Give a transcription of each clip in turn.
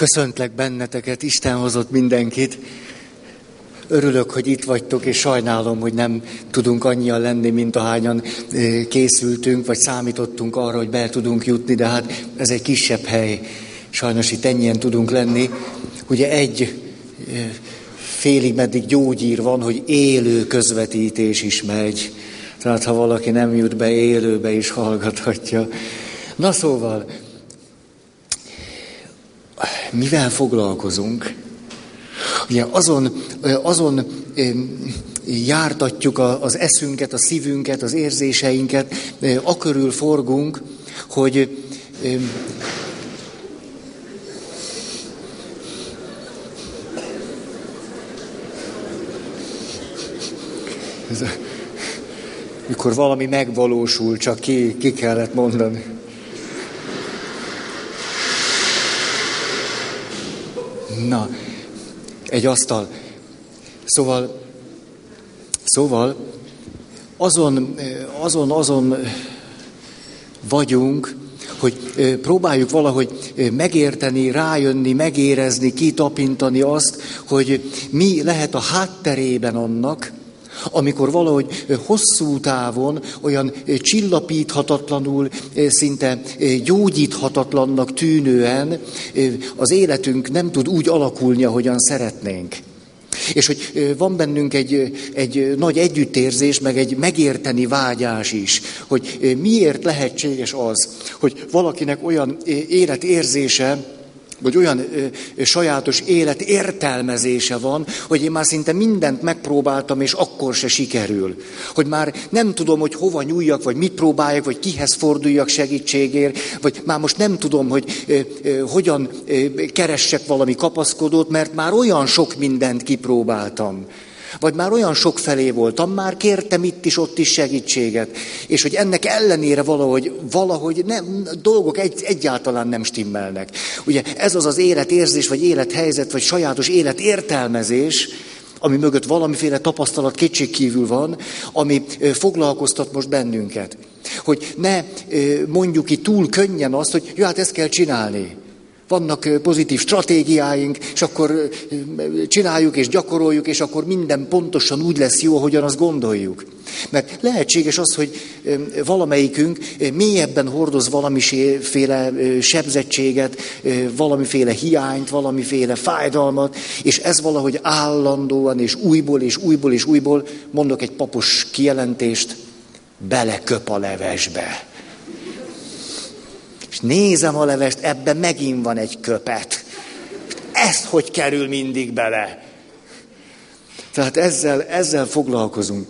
Köszöntlek benneteket, Isten hozott mindenkit. Örülök, hogy itt vagytok, és sajnálom, hogy nem tudunk annyian lenni, mint ahányan készültünk, vagy számítottunk arra, hogy be tudunk jutni, de hát ez egy kisebb hely. Sajnos itt ennyien tudunk lenni. Ugye egy félig meddig gyógyír van, hogy élő közvetítés is megy. Tehát ha valaki nem jut be élőbe is hallgathatja. Na szóval, mivel foglalkozunk? Ugye azon, azon jártatjuk az eszünket, a szívünket, az érzéseinket, akörül forgunk, hogy mikor valami megvalósul, csak ki, ki kellett mondani. Na, egy asztal. Szóval, szóval azon, azon, azon vagyunk, hogy próbáljuk valahogy megérteni, rájönni, megérezni, kitapintani azt, hogy mi lehet a hátterében annak, amikor valahogy hosszú távon olyan csillapíthatatlanul, szinte gyógyíthatatlannak tűnően az életünk nem tud úgy alakulni, ahogyan szeretnénk. És hogy van bennünk egy, egy nagy együttérzés, meg egy megérteni vágyás is, hogy miért lehetséges az, hogy valakinek olyan életérzése, vagy olyan ö, sajátos élet értelmezése van, hogy én már szinte mindent megpróbáltam, és akkor se sikerül. Hogy már nem tudom, hogy hova nyúljak, vagy mit próbáljak, vagy kihez forduljak segítségért, vagy már most nem tudom, hogy ö, ö, hogyan ö, keressek valami kapaszkodót, mert már olyan sok mindent kipróbáltam. Vagy már olyan sok felé voltam, már kértem itt is, ott is segítséget. És hogy ennek ellenére valahogy, valahogy nem, dolgok egy, egyáltalán nem stimmelnek. Ugye ez az az életérzés, vagy élethelyzet, vagy sajátos életértelmezés, ami mögött valamiféle tapasztalat kétségkívül van, ami foglalkoztat most bennünket. Hogy ne mondjuk ki túl könnyen azt, hogy jó, hát ezt kell csinálni. Vannak pozitív stratégiáink, és akkor csináljuk és gyakoroljuk, és akkor minden pontosan úgy lesz jó, ahogyan azt gondoljuk. Mert lehetséges az, hogy valamelyikünk mélyebben hordoz valamiféle sebzettséget, valamiféle hiányt, valamiféle fájdalmat, és ez valahogy állandóan, és újból, és újból, és újból, mondok egy papos kijelentést, beleköp a levesbe. És nézem a levest, ebben megint van egy köpet. Ezt hogy kerül mindig bele? Tehát ezzel, ezzel foglalkozunk.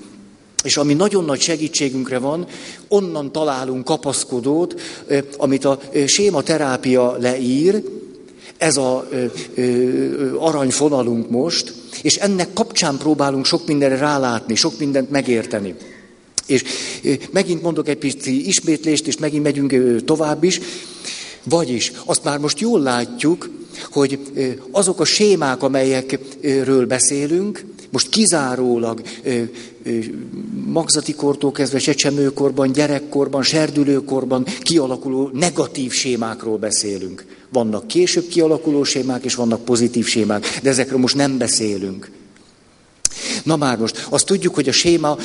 És ami nagyon nagy segítségünkre van, onnan találunk kapaszkodót, amit a sématerápia leír, ez a aranyfonalunk most, és ennek kapcsán próbálunk sok mindenre rálátni, sok mindent megérteni. És megint mondok egy pici ismétlést, és megint megyünk tovább is. Vagyis azt már most jól látjuk, hogy azok a sémák, amelyekről beszélünk, most kizárólag magzati kortól kezdve csecsemőkorban, gyerekkorban, serdülőkorban kialakuló negatív sémákról beszélünk. Vannak később kialakuló sémák, és vannak pozitív sémák, de ezekről most nem beszélünk. Na már most, azt tudjuk, hogy a séma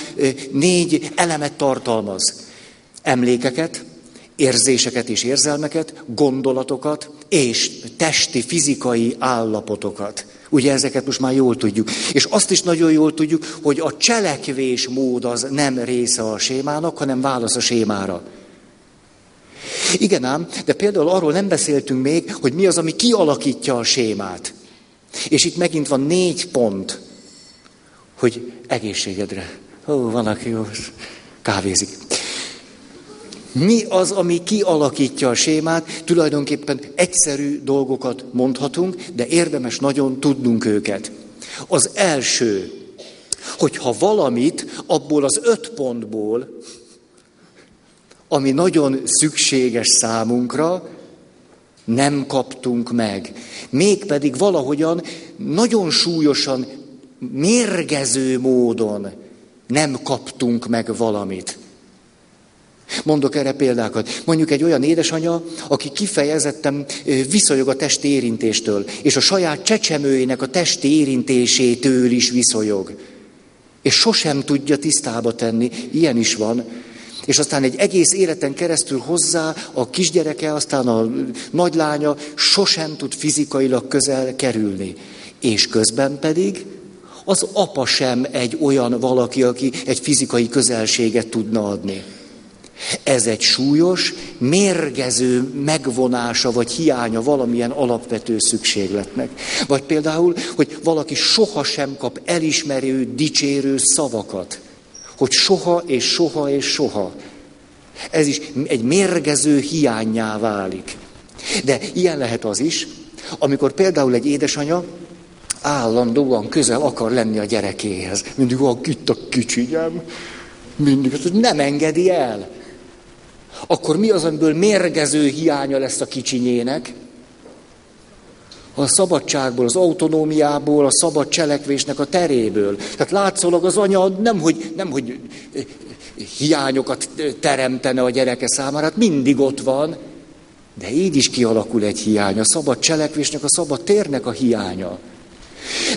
négy elemet tartalmaz. Emlékeket, érzéseket és érzelmeket, gondolatokat és testi, fizikai állapotokat. Ugye ezeket most már jól tudjuk. És azt is nagyon jól tudjuk, hogy a cselekvés mód az nem része a sémának, hanem válasz a sémára. Igen ám, de például arról nem beszéltünk még, hogy mi az, ami kialakítja a sémát. És itt megint van négy pont, hogy egészségedre. Ó, van, aki jó, kávézik. Mi az, ami kialakítja a sémát? Tulajdonképpen egyszerű dolgokat mondhatunk, de érdemes nagyon tudnunk őket. Az első, hogyha valamit abból az öt pontból, ami nagyon szükséges számunkra, nem kaptunk meg. Mégpedig valahogyan nagyon súlyosan mérgező módon nem kaptunk meg valamit. Mondok erre példákat. Mondjuk egy olyan édesanya, aki kifejezetten viszonyog a testi érintéstől, és a saját csecsemőjének a testi érintésétől is viszonyog. És sosem tudja tisztába tenni. Ilyen is van. És aztán egy egész életen keresztül hozzá a kisgyereke, aztán a nagylánya sosem tud fizikailag közel kerülni. És közben pedig az apa sem egy olyan valaki, aki egy fizikai közelséget tudna adni. Ez egy súlyos, mérgező megvonása vagy hiánya valamilyen alapvető szükségletnek. Vagy például, hogy valaki sohasem kap elismerő, dicsérő szavakat. Hogy soha és soha és soha. Ez is egy mérgező hiányá válik. De ilyen lehet az is, amikor például egy édesanya állandóan közel akar lenni a gyerekéhez. Mindig van itt a kicsinyem, mindig, hogy nem engedi el. Akkor mi az, amiből mérgező hiánya lesz a kicsinyének? A szabadságból, az autonómiából, a szabad cselekvésnek a teréből. Tehát látszólag az anya nem, hogy, nem, hogy hiányokat teremtene a gyereke számára, hát mindig ott van, de így is kialakul egy hiány, a szabad cselekvésnek, a szabad térnek a hiánya.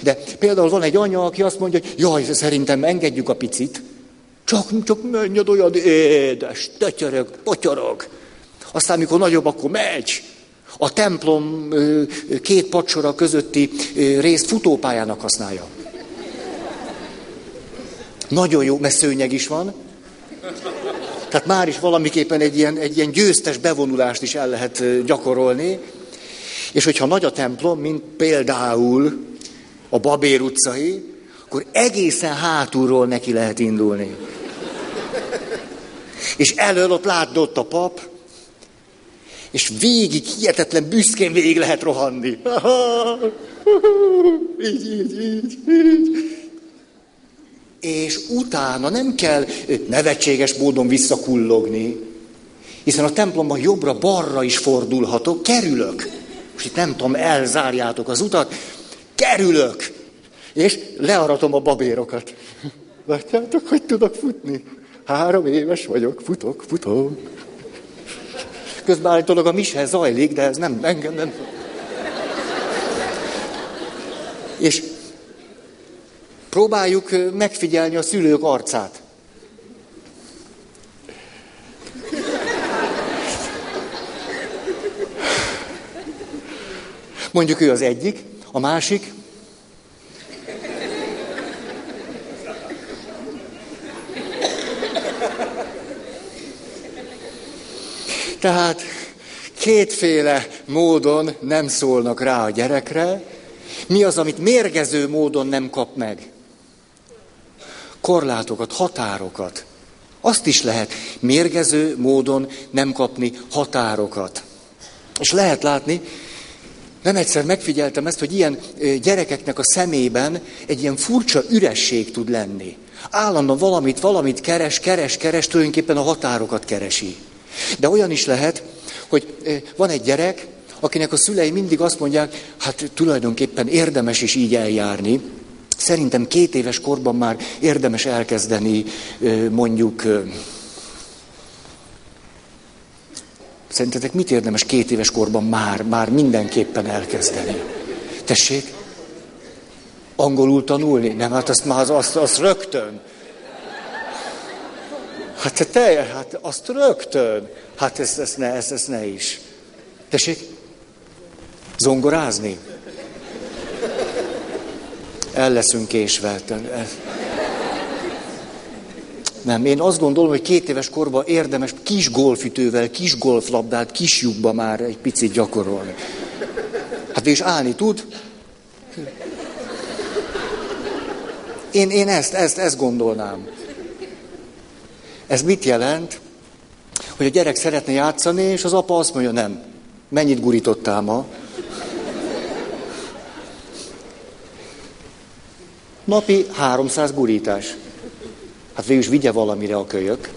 De például van egy anya, aki azt mondja, hogy jaj, szerintem engedjük a picit, csak, csak menjed olyan édes, tetyereg, potyorog. Aztán, mikor nagyobb, akkor megy. A templom két pacsora közötti részt futópályának használja. Nagyon jó, mert szőnyeg is van. Tehát már is valamiképpen egy ilyen, egy ilyen győztes bevonulást is el lehet gyakorolni. És hogyha nagy a templom, mint például a Babér utcai, akkor egészen hátulról neki lehet indulni. És elől ott ott a pap, és végig, hihetetlen büszkén végig lehet rohanni. így, így, így, így. És utána nem kell nevetséges módon visszakullogni, hiszen a templomban jobbra-balra is fordulhatok, kerülök. Most itt nem tudom, elzárjátok az utat, kerülök, és learatom a babérokat. Látjátok, hogy tudok futni? Három éves vagyok, futok, futok. Közben állítólag a mise zajlik, de ez nem, engem nem. És próbáljuk megfigyelni a szülők arcát. Mondjuk ő az egyik, a másik, Tehát kétféle módon nem szólnak rá a gyerekre. Mi az, amit mérgező módon nem kap meg? Korlátokat, határokat. Azt is lehet mérgező módon nem kapni határokat. És lehet látni, nem egyszer megfigyeltem ezt, hogy ilyen gyerekeknek a szemében egy ilyen furcsa üresség tud lenni. Állandóan valamit, valamit keres, keres, keres, tulajdonképpen a határokat keresi. De olyan is lehet, hogy van egy gyerek, akinek a szülei mindig azt mondják, hát tulajdonképpen érdemes is így eljárni. Szerintem két éves korban már érdemes elkezdeni mondjuk... Szerintetek mit érdemes két éves korban már, már mindenképpen elkezdeni? Tessék? Angolul tanulni? Nem, hát azt már az, azt rögtön. Hát te, te hát azt rögtön. Hát ezt, ezt, ne, ezt, ezt ne is. Tessék? Zongorázni? El leszünk késve. Nem, én azt gondolom, hogy két éves korban érdemes kis golfütővel, kis golflabdát, kis lyukba már egy picit gyakorolni. Hát és állni tud. Én, én ezt, ezt, ezt gondolnám. Ez mit jelent? Hogy a gyerek szeretne játszani, és az apa azt mondja, nem. Mennyit gurítottál ma? Napi 300 gurítás. Hát végül is vigye valamire a kölyök.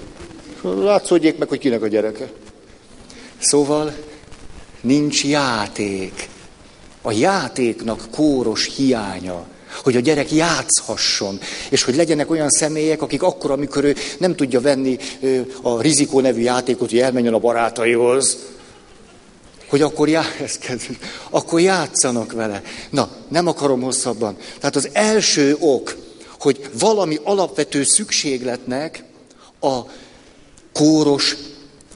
Látszódjék meg, hogy kinek a gyereke. Szóval nincs játék. A játéknak kóros hiánya. Hogy a gyerek játszhasson, és hogy legyenek olyan személyek, akik akkor, amikor ő nem tudja venni a rizikó nevű játékot, hogy elmenjen a barátaihoz, hogy akkor, já, akkor játszanak vele. Na, nem akarom hosszabban. Tehát az első ok, hogy valami alapvető szükségletnek a kóros,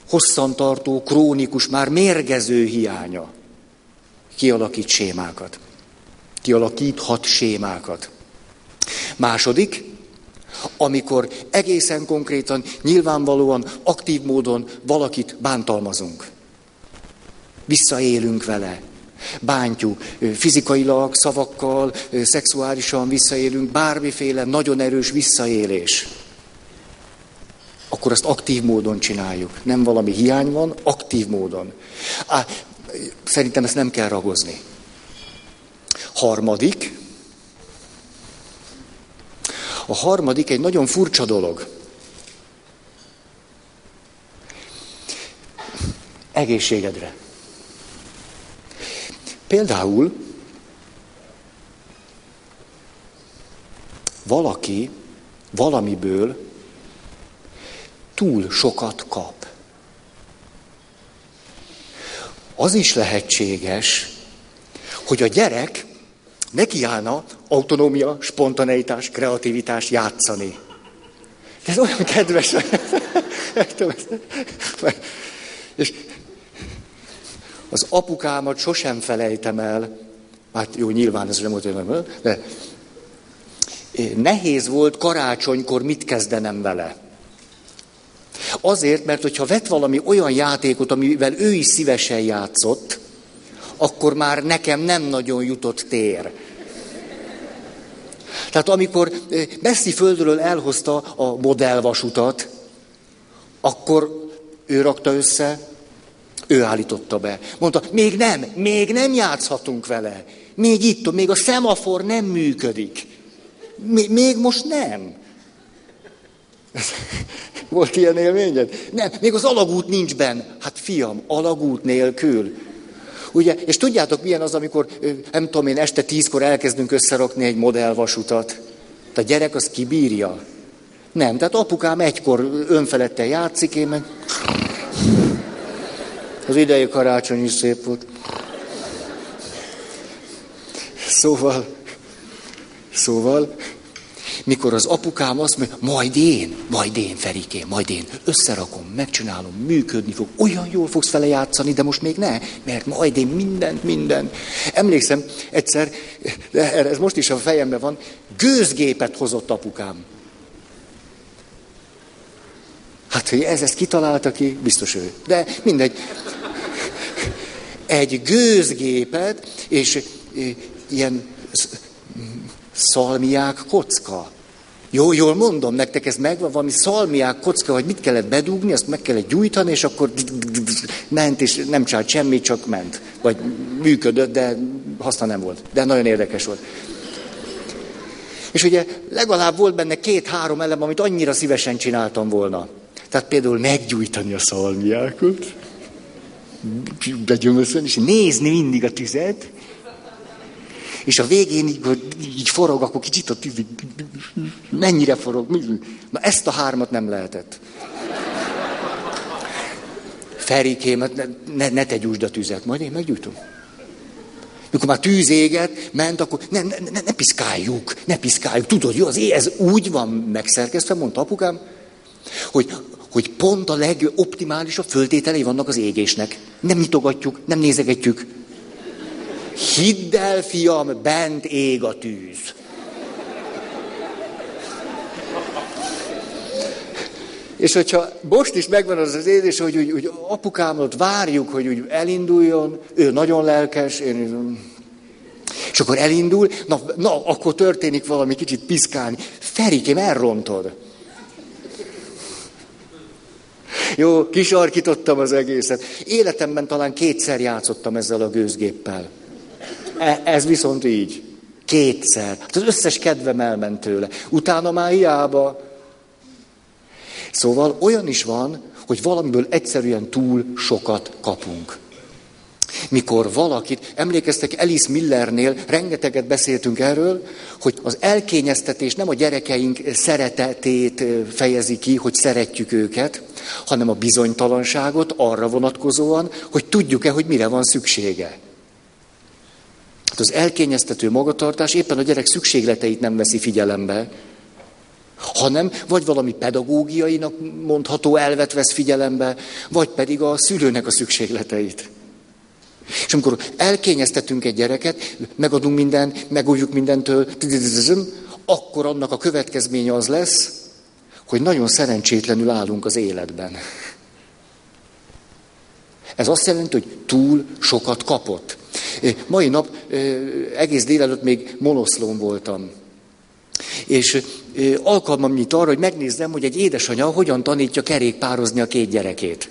hosszantartó, krónikus, már mérgező hiánya kialakít sémákat. Kialakíthat sémákat. Második, amikor egészen konkrétan, nyilvánvalóan, aktív módon valakit bántalmazunk. Visszaélünk vele, bántjuk, fizikailag, szavakkal, szexuálisan visszaélünk, bármiféle nagyon erős visszaélés. Akkor azt aktív módon csináljuk. Nem valami hiány van, aktív módon. Á, szerintem ezt nem kell ragozni. Harmadik. A harmadik egy nagyon furcsa dolog. Egészségedre. Például valaki valamiből túl sokat kap. Az is lehetséges, hogy a gyerek nekiállna autonómia, spontaneitás, kreativitás játszani. Ez olyan kedves. És az apukámat sosem felejtem el, hát jó, nyilván ez nem volt de nehéz volt karácsonykor mit kezdenem vele. Azért, mert hogyha vett valami olyan játékot, amivel ő is szívesen játszott, akkor már nekem nem nagyon jutott tér. Tehát amikor messzi földről elhozta a modellvasutat, akkor ő rakta össze, ő állította be. Mondta, még nem, még nem játszhatunk vele. Még itt, még a szemafor nem működik. Még most nem. Volt ilyen élményed? Nem, még az alagút nincs benn. Hát fiam, alagút nélkül. Ugye, és tudjátok, milyen az, amikor, nem tudom én, este tízkor elkezdünk összerakni egy modellvasutat. A gyerek az kibírja. Nem, tehát apukám egykor önfeledten játszik, én meg... Az idei karácsony is szép volt. Szóval, szóval, mikor az apukám azt mondja, majd én, majd én, Ferikém, majd én, összerakom, megcsinálom, működni fog, olyan jól fogsz vele játszani, de most még ne, mert majd én mindent, minden. Emlékszem, egyszer, ez most is a fejemben van, gőzgépet hozott apukám. Hát, hogy ez ezt kitalálta ki, biztos ő. De mindegy. Egy gőzgépet, és ilyen szalmiák kocka. Jó, jól mondom, nektek ez megvan, valami szalmiák kocka, hogy mit kellett bedugni, azt meg kellett gyújtani, és akkor ment, és nem csinált semmit, csak ment. Vagy működött, de haszna nem volt. De nagyon érdekes volt. És ugye legalább volt benne két-három elem, amit annyira szívesen csináltam volna. Tehát például meggyújtani a szalmiákot, begyömöszön, és nézni mindig a tüzet, és a végén így, így forog, akkor kicsit a tűz, mennyire forog. Na ezt a hármat nem lehetett. Ferikém, ne, ne, ne te gyújtsd a tüzet, majd én meggyújtom. Mikor már tűz éget, ment, akkor ne, ne, ne, ne piszkáljuk, ne piszkáljuk. Tudod, jó, az ez úgy van megszerkesztve, mondta apukám, hogy, hogy pont a legoptimálisabb föltételei vannak az égésnek. Nem nyitogatjuk, nem nézegetjük. Hidd el, fiam, bent ég a tűz. És hogyha most is megvan az az érzés, hogy, hogy, hogy apukámot várjuk, hogy úgy elinduljon, ő nagyon lelkes, én... És akkor elindul, na, na, akkor történik valami kicsit piszkálni. Ferikém, elrontod. Jó, kisarkítottam az egészet. Életemben talán kétszer játszottam ezzel a gőzgéppel. E, ez viszont így. Kétszer. Hát az összes kedvem elment tőle. Utána már hiába. Szóval olyan is van, hogy valamiből egyszerűen túl sokat kapunk. Mikor valakit, emlékeztek Alice Millernél, rengeteget beszéltünk erről, hogy az elkényeztetés nem a gyerekeink szeretetét fejezi ki, hogy szeretjük őket, hanem a bizonytalanságot arra vonatkozóan, hogy tudjuk-e, hogy mire van szüksége. Hát az elkényeztető magatartás éppen a gyerek szükségleteit nem veszi figyelembe, hanem vagy valami pedagógiainak mondható elvet vesz figyelembe, vagy pedig a szülőnek a szükségleteit. És amikor elkényeztetünk egy gyereket, megadunk mindent, megújjuk mindentől, akkor annak a következménye az lesz, hogy nagyon szerencsétlenül állunk az életben. Ez azt jelenti, hogy túl sokat kapott. Mai nap egész délelőtt még monoszlón voltam. És alkalmam nyit arra, hogy megnézzem, hogy egy édesanyja hogyan tanítja kerékpározni a két gyerekét.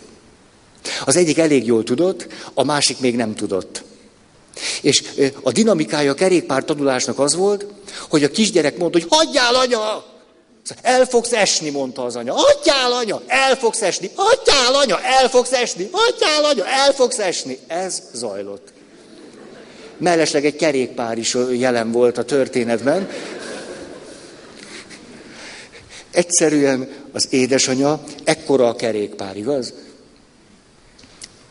Az egyik elég jól tudott, a másik még nem tudott. És a dinamikája a kerékpár tanulásnak az volt, hogy a kisgyerek mondta, hogy hagyjál, anya! El fogsz esni, mondta az anya. Hagyjál, anya! El fogsz esni! Hagyjál, anya! El fogsz esni! Hagyjál, anya! El fogsz esni! Ez zajlott. Mellesleg egy kerékpár is jelen volt a történetben. Egyszerűen az édesanya, ekkora a kerékpár, igaz?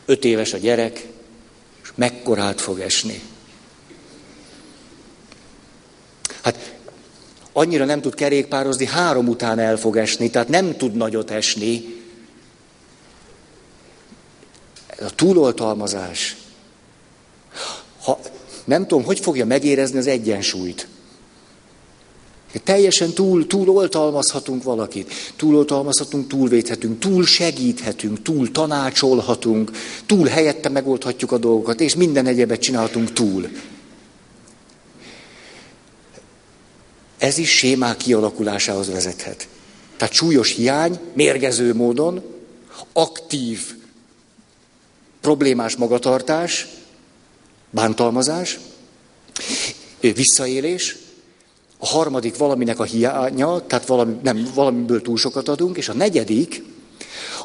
Öt éves a gyerek, és mekkorát fog esni. Hát annyira nem tud kerékpározni, három után el fog esni, tehát nem tud nagyot esni. A túloltalmazás. Ha, nem tudom, hogy fogja megérezni az egyensúlyt. Teljesen túl, túl oltalmazhatunk valakit, túl oltalmazhatunk, túlvédhetünk, túl segíthetünk, túl tanácsolhatunk, túl helyette megoldhatjuk a dolgokat, és minden egyebet csinálhatunk túl. Ez is sémák kialakulásához vezethet. Tehát súlyos hiány, mérgező módon, aktív, problémás magatartás, bántalmazás, visszaélés, a harmadik valaminek a hiánya, tehát valami, nem, valamiből túl sokat adunk, és a negyedik,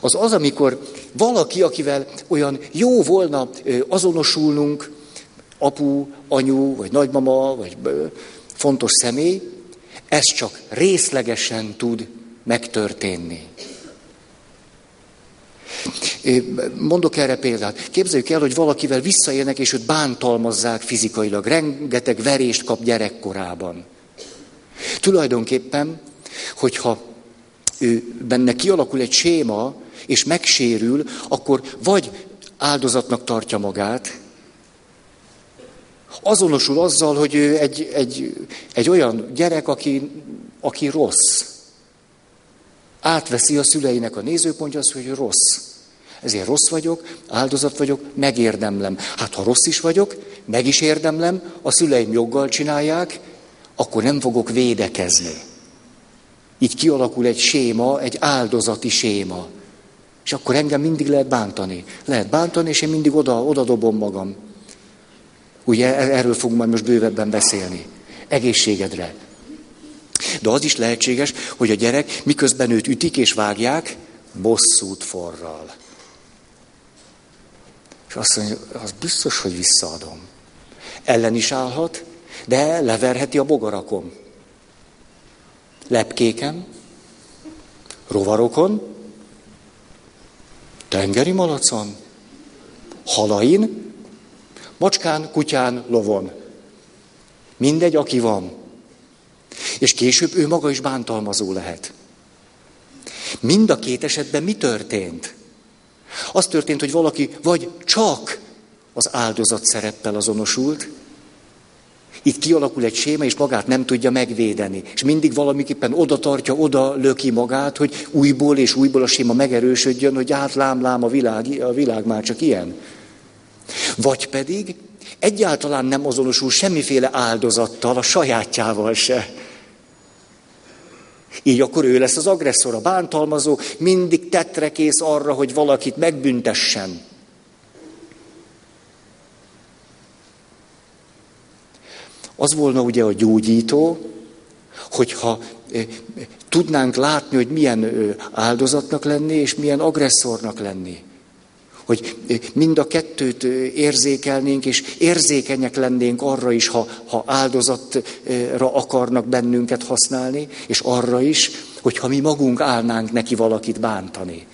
az az, amikor valaki, akivel olyan jó volna azonosulnunk, apu, anyu, vagy nagymama, vagy fontos személy, ez csak részlegesen tud megtörténni. Mondok erre példát. Képzeljük el, hogy valakivel visszaélnek, és őt bántalmazzák fizikailag. Rengeteg verést kap gyerekkorában. Tulajdonképpen, hogyha ő benne kialakul egy séma, és megsérül, akkor vagy áldozatnak tartja magát, azonosul azzal, hogy ő egy, egy, egy olyan gyerek, aki, aki rossz. Átveszi a szüleinek a nézőpontja, az, hogy rossz. Ezért rossz vagyok, áldozat vagyok, megérdemlem. Hát ha rossz is vagyok, meg is érdemlem, a szüleim joggal csinálják, akkor nem fogok védekezni. Így kialakul egy séma, egy áldozati séma. És akkor engem mindig lehet bántani. Lehet bántani, és én mindig oda, oda dobom magam. Ugye e- erről fogunk majd most bővebben beszélni. Egészségedre. De az is lehetséges, hogy a gyerek miközben őt ütik és vágják, bosszút forral. És azt mondja, az biztos, hogy visszaadom. Ellen is állhat, de leverheti a bogarakom. Lepkéken, rovarokon, tengeri malacon, halain, macskán, kutyán, lovon. Mindegy, aki van. És később ő maga is bántalmazó lehet. Mind a két esetben mi történt? Az történt, hogy valaki vagy csak az áldozat szereppel azonosult, itt kialakul egy séma, és magát nem tudja megvédeni. És mindig valamiképpen oda tartja, oda löki magát, hogy újból és újból a séma megerősödjön, hogy hát lám, lám, a világ, a világ már csak ilyen. Vagy pedig egyáltalán nem azonosul semmiféle áldozattal, a sajátjával se. Így akkor ő lesz az agresszor, a bántalmazó, mindig tetrekész arra, hogy valakit megbüntessen. Az volna ugye a gyógyító, hogyha tudnánk látni, hogy milyen áldozatnak lenni, és milyen agresszornak lenni. hogy mind a kettőt érzékelnénk, és érzékenyek lennénk arra is, ha, ha áldozatra akarnak bennünket használni, és arra is, hogyha mi magunk állnánk neki valakit bántani.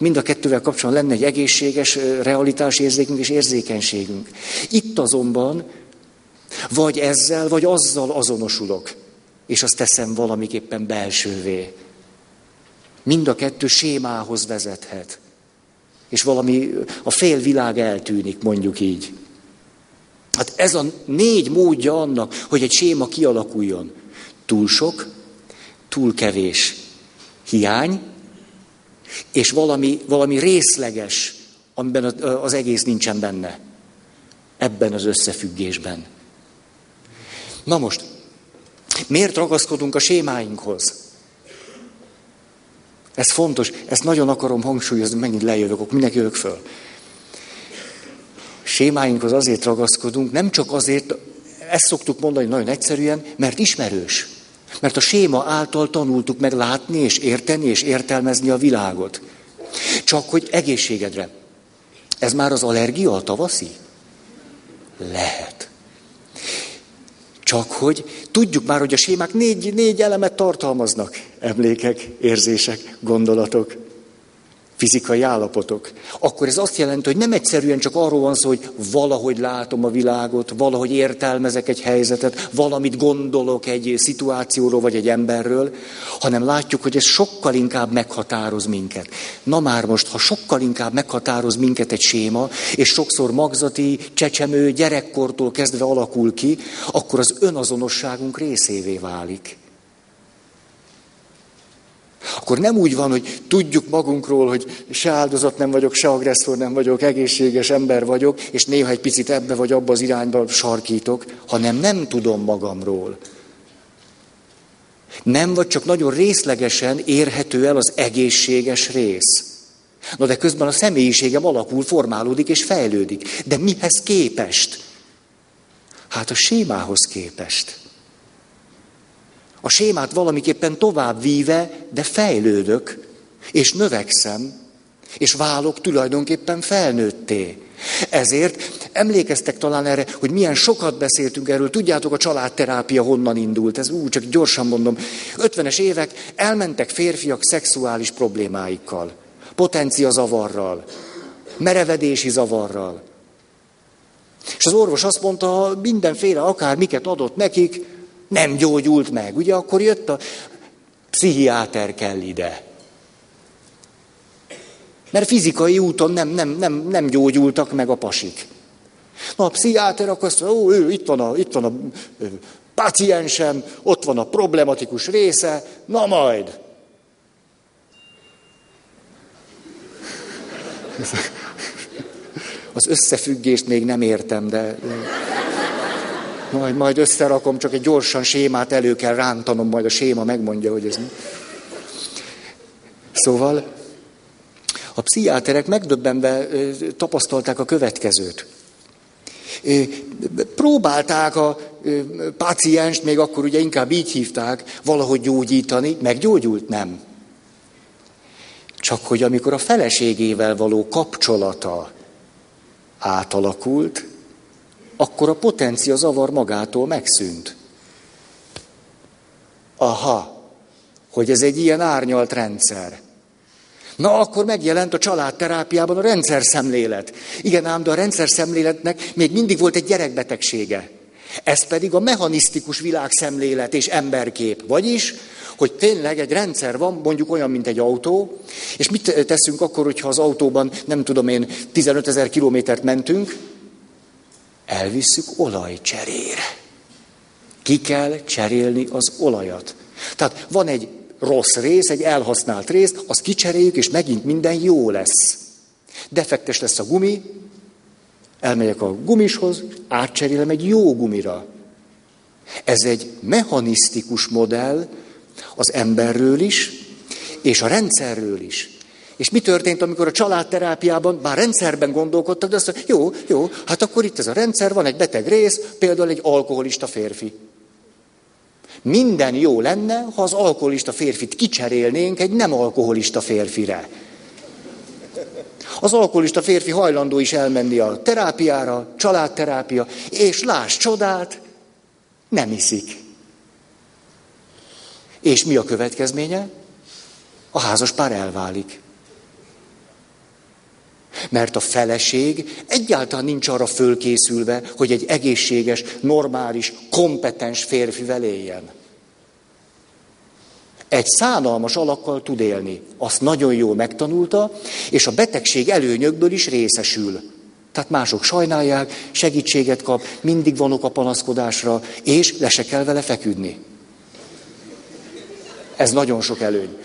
Mind a kettővel kapcsolatban lenne egy egészséges realitásérzékünk és érzékenységünk. Itt azonban vagy ezzel, vagy azzal azonosulok, és azt teszem valamiképpen belsővé. Mind a kettő sémához vezethet. És valami, a fél világ eltűnik, mondjuk így. Hát ez a négy módja annak, hogy egy séma kialakuljon. Túl sok, túl kevés hiány, és valami, valami részleges, amiben az egész nincsen benne. Ebben az összefüggésben. Na most, miért ragaszkodunk a sémáinkhoz? Ez fontos, ezt nagyon akarom hangsúlyozni, megint lejövök, akkor mindenki jövök föl. Sémáinkhoz azért ragaszkodunk, nem csak azért, ezt szoktuk mondani nagyon egyszerűen, mert ismerős. Mert a séma által tanultuk meg látni és érteni és értelmezni a világot. Csak hogy egészségedre. Ez már az allergia a tavaszi? Lehet. Csak hogy tudjuk már, hogy a sémák négy, négy elemet tartalmaznak. Emlékek, érzések, gondolatok, fizikai állapotok, akkor ez azt jelenti, hogy nem egyszerűen csak arról van szó, hogy valahogy látom a világot, valahogy értelmezek egy helyzetet, valamit gondolok egy szituációról vagy egy emberről, hanem látjuk, hogy ez sokkal inkább meghatároz minket. Na már most, ha sokkal inkább meghatároz minket egy séma, és sokszor magzati, csecsemő, gyerekkortól kezdve alakul ki, akkor az önazonosságunk részévé válik. Akkor nem úgy van, hogy tudjuk magunkról, hogy se áldozat nem vagyok, se agresszor nem vagyok, egészséges ember vagyok, és néha egy picit ebbe vagy abba az irányba sarkítok, hanem nem tudom magamról. Nem vagy csak nagyon részlegesen érhető el az egészséges rész. Na de közben a személyiségem alakul, formálódik és fejlődik. De mihez képest? Hát a sémához képest. A sémát valamiképpen tovább víve, de fejlődök, és növekszem, és válok tulajdonképpen felnőtté. Ezért emlékeztek talán erre, hogy milyen sokat beszéltünk erről. Tudjátok, a családterápia honnan indult. Ez úgy, csak gyorsan mondom. 50-es évek elmentek férfiak szexuális problémáikkal, potencia zavarral, merevedési zavarral. És az orvos azt mondta, mindenféle akármiket adott nekik, nem gyógyult meg. Ugye akkor jött a pszichiáter kell ide. Mert fizikai úton nem, nem, nem, nem gyógyultak meg a pasik. Na, a pszichiáter akkor azt mondja, ó, ő, itt van a, itt van a paciensem, ott van a problematikus része, na majd. Az összefüggést még nem értem, de... Majd, majd összerakom, csak egy gyorsan sémát elő kell rántanom, majd a séma megmondja, hogy ez mi. Szóval a pszichiáterek megdöbbenve tapasztalták a következőt. Próbálták a pácienst, még akkor ugye inkább így hívták, valahogy gyógyítani, meggyógyult? Nem. Csak hogy amikor a feleségével való kapcsolata átalakult, akkor a potencia zavar magától megszűnt. Aha, hogy ez egy ilyen árnyalt rendszer. Na, akkor megjelent a családterápiában a rendszer szemlélet. Igen ám, de a rendszer szemléletnek még mindig volt egy gyerekbetegsége. Ez pedig a mechanisztikus világszemlélet és emberkép. Vagyis, hogy tényleg egy rendszer van, mondjuk olyan, mint egy autó, és mit teszünk akkor, hogyha az autóban, nem tudom én, 15 ezer kilométert mentünk, elvisszük olajcserére. Ki kell cserélni az olajat. Tehát van egy rossz rész, egy elhasznált részt, azt kicseréljük, és megint minden jó lesz. Defektes lesz a gumi, elmegyek a gumishoz, átcserélem egy jó gumira. Ez egy mechanisztikus modell az emberről is, és a rendszerről is. És mi történt, amikor a családterápiában, bár rendszerben gondolkodtak, de azt mondja, jó, jó, hát akkor itt ez a rendszer, van egy beteg rész, például egy alkoholista férfi. Minden jó lenne, ha az alkoholista férfit kicserélnénk egy nem alkoholista férfire. Az alkoholista férfi hajlandó is elmenni a terápiára, családterápia, és láss csodát, nem iszik. És mi a következménye? A házas pár elválik. Mert a feleség egyáltalán nincs arra fölkészülve, hogy egy egészséges, normális, kompetens férfivel éljen. Egy szánalmas alakkal tud élni. Azt nagyon jól megtanulta, és a betegség előnyökből is részesül. Tehát mások sajnálják, segítséget kap, mindig vanok a panaszkodásra, és le se kell vele feküdni. Ez nagyon sok előny.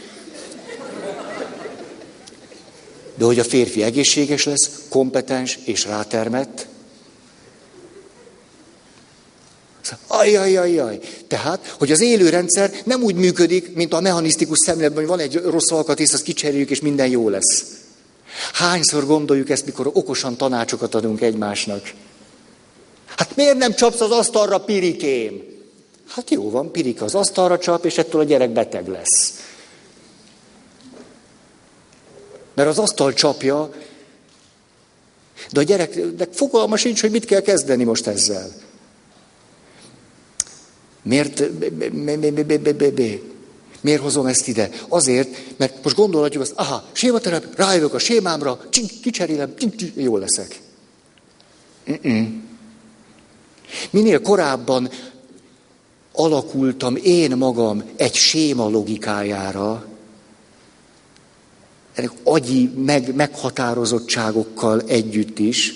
De hogy a férfi egészséges lesz, kompetens és rátermett, Ajajajaj. Tehát, hogy az élőrendszer nem úgy működik, mint a mechanisztikus szemléletben, hogy van egy rossz alkatrész, azt kicseréljük, és minden jó lesz. Hányszor gondoljuk ezt, mikor okosan tanácsokat adunk egymásnak? Hát miért nem csapsz az asztalra, pirikém? Hát jó van, pirika az asztalra csap, és ettől a gyerek beteg lesz. Mert az asztal csapja, de a gyereknek fogalma sincs, hogy mit kell kezdeni most ezzel. Miért, miért hozom ezt ide? Azért, mert most gondolhatjuk azt, aha, sématerep, rájövök a sémámra, kicserélem, jó leszek. Mm-mm. Minél korábban alakultam én magam egy séma logikájára, ennek agyi meg, meghatározottságokkal együtt is,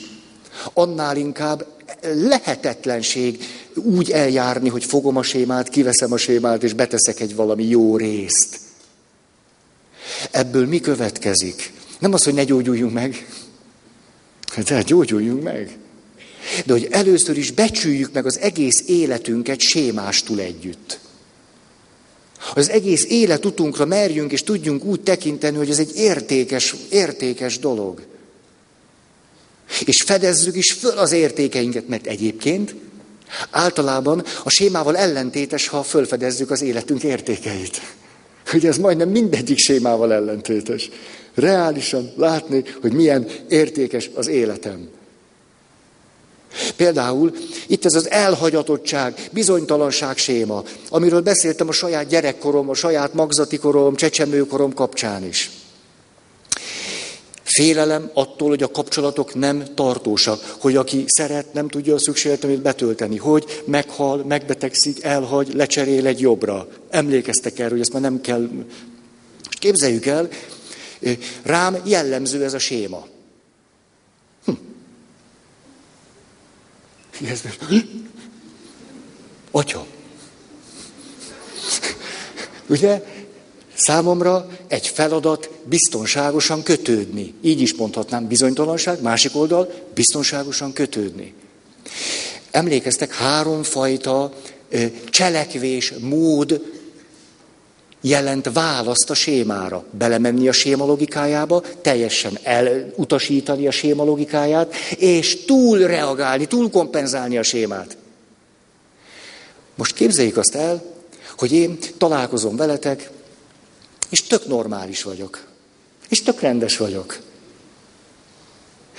annál inkább lehetetlenség úgy eljárni, hogy fogom a sémát, kiveszem a sémát, és beteszek egy valami jó részt. Ebből mi következik? Nem az, hogy ne gyógyuljunk meg, de hát gyógyuljunk meg. De hogy először is becsüljük meg az egész életünket sémástul együtt. Az egész életutunkra merjünk és tudjunk úgy tekinteni, hogy ez egy értékes, értékes dolog. És fedezzük is föl az értékeinket, mert egyébként általában a sémával ellentétes, ha fölfedezzük az életünk értékeit. Hogy ez majdnem mindegyik sémával ellentétes. Reálisan látni, hogy milyen értékes az életem. Például itt ez az elhagyatottság, bizonytalanság séma, amiről beszéltem a saját gyerekkorom, a saját magzati korom, csecsemőkorom kapcsán is. Félelem attól, hogy a kapcsolatok nem tartósak, hogy aki szeret, nem tudja a szükségletemét betölteni, hogy meghal, megbetegszik, elhagy, lecserél egy jobbra. Emlékeztek erről, hogy ezt már nem kell. Képzeljük el, rám jellemző ez a séma. Atya. Ugye? Számomra egy feladat biztonságosan kötődni. Így is mondhatnám, bizonytalanság, másik oldal, biztonságosan kötődni. Emlékeztek, háromfajta cselekvés, mód jelent választ a sémára. Belemenni a séma logikájába, teljesen elutasítani a séma logikáját, és túl reagálni, túl kompenzálni a sémát. Most képzeljük azt el, hogy én találkozom veletek, és tök normális vagyok. És tök rendes vagyok.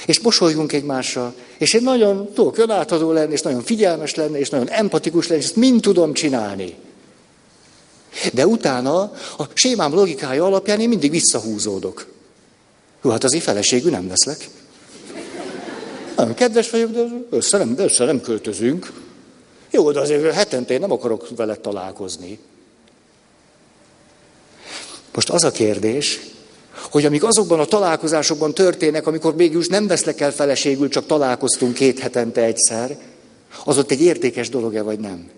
És mosolygunk egymással, és én nagyon tudok önátadó lenni, és nagyon figyelmes lenni, és nagyon empatikus lenni, és ezt mind tudom csinálni. De utána a sémám logikája alapján én mindig visszahúzódok. Jó, hát azért feleségű nem leszek. Nagyon kedves vagyok, de össze nem, össze nem költözünk. Jó, de azért hetente én nem akarok vele találkozni. Most az a kérdés, hogy amik azokban a találkozásokban történnek, amikor mégis nem veszlek el feleségül, csak találkoztunk két hetente egyszer, az ott egy értékes dolog-e, vagy nem?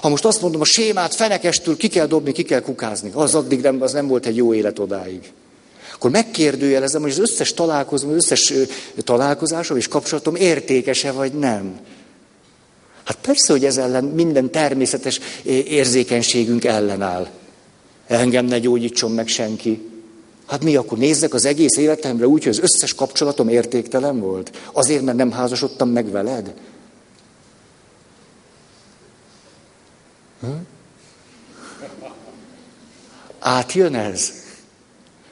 Ha most azt mondom, a sémát fenekestül ki kell dobni, ki kell kukázni, az addig nem, az nem volt egy jó élet odáig. Akkor megkérdőjelezem, hogy az összes találkozom, az összes találkozásom és kapcsolatom értékese vagy nem. Hát persze, hogy ez ellen minden természetes érzékenységünk ellenáll. Engem ne gyógyítson meg senki. Hát mi akkor nézzek az egész életemre úgy, hogy az összes kapcsolatom értéktelen volt? Azért, mert nem házasodtam meg veled? Hm? Átjön ez?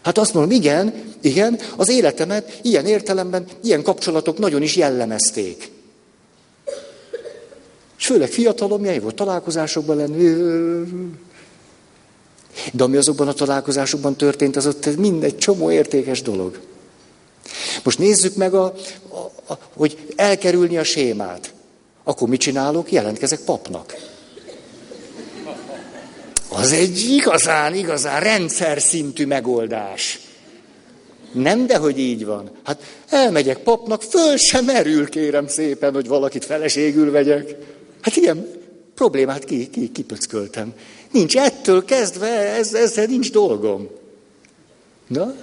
Hát azt mondom, igen, igen, az életemet ilyen értelemben, ilyen kapcsolatok nagyon is jellemezték. És főleg fiatalom, milyen volt találkozásokban lenni. De ami azokban a találkozásokban történt, az ott mindegy csomó értékes dolog. Most nézzük meg, a, a, a, hogy elkerülni a sémát. Akkor mit csinálok? Jelentkezek papnak. Az egy igazán, igazán rendszer szintű megoldás. Nem, de hogy így van. Hát elmegyek papnak, föl sem merül, kérem szépen, hogy valakit feleségül vegyek. Hát ilyen problémát ki, ki, kipöcköltem. Nincs ettől kezdve, ez, ezzel nincs dolgom. Na?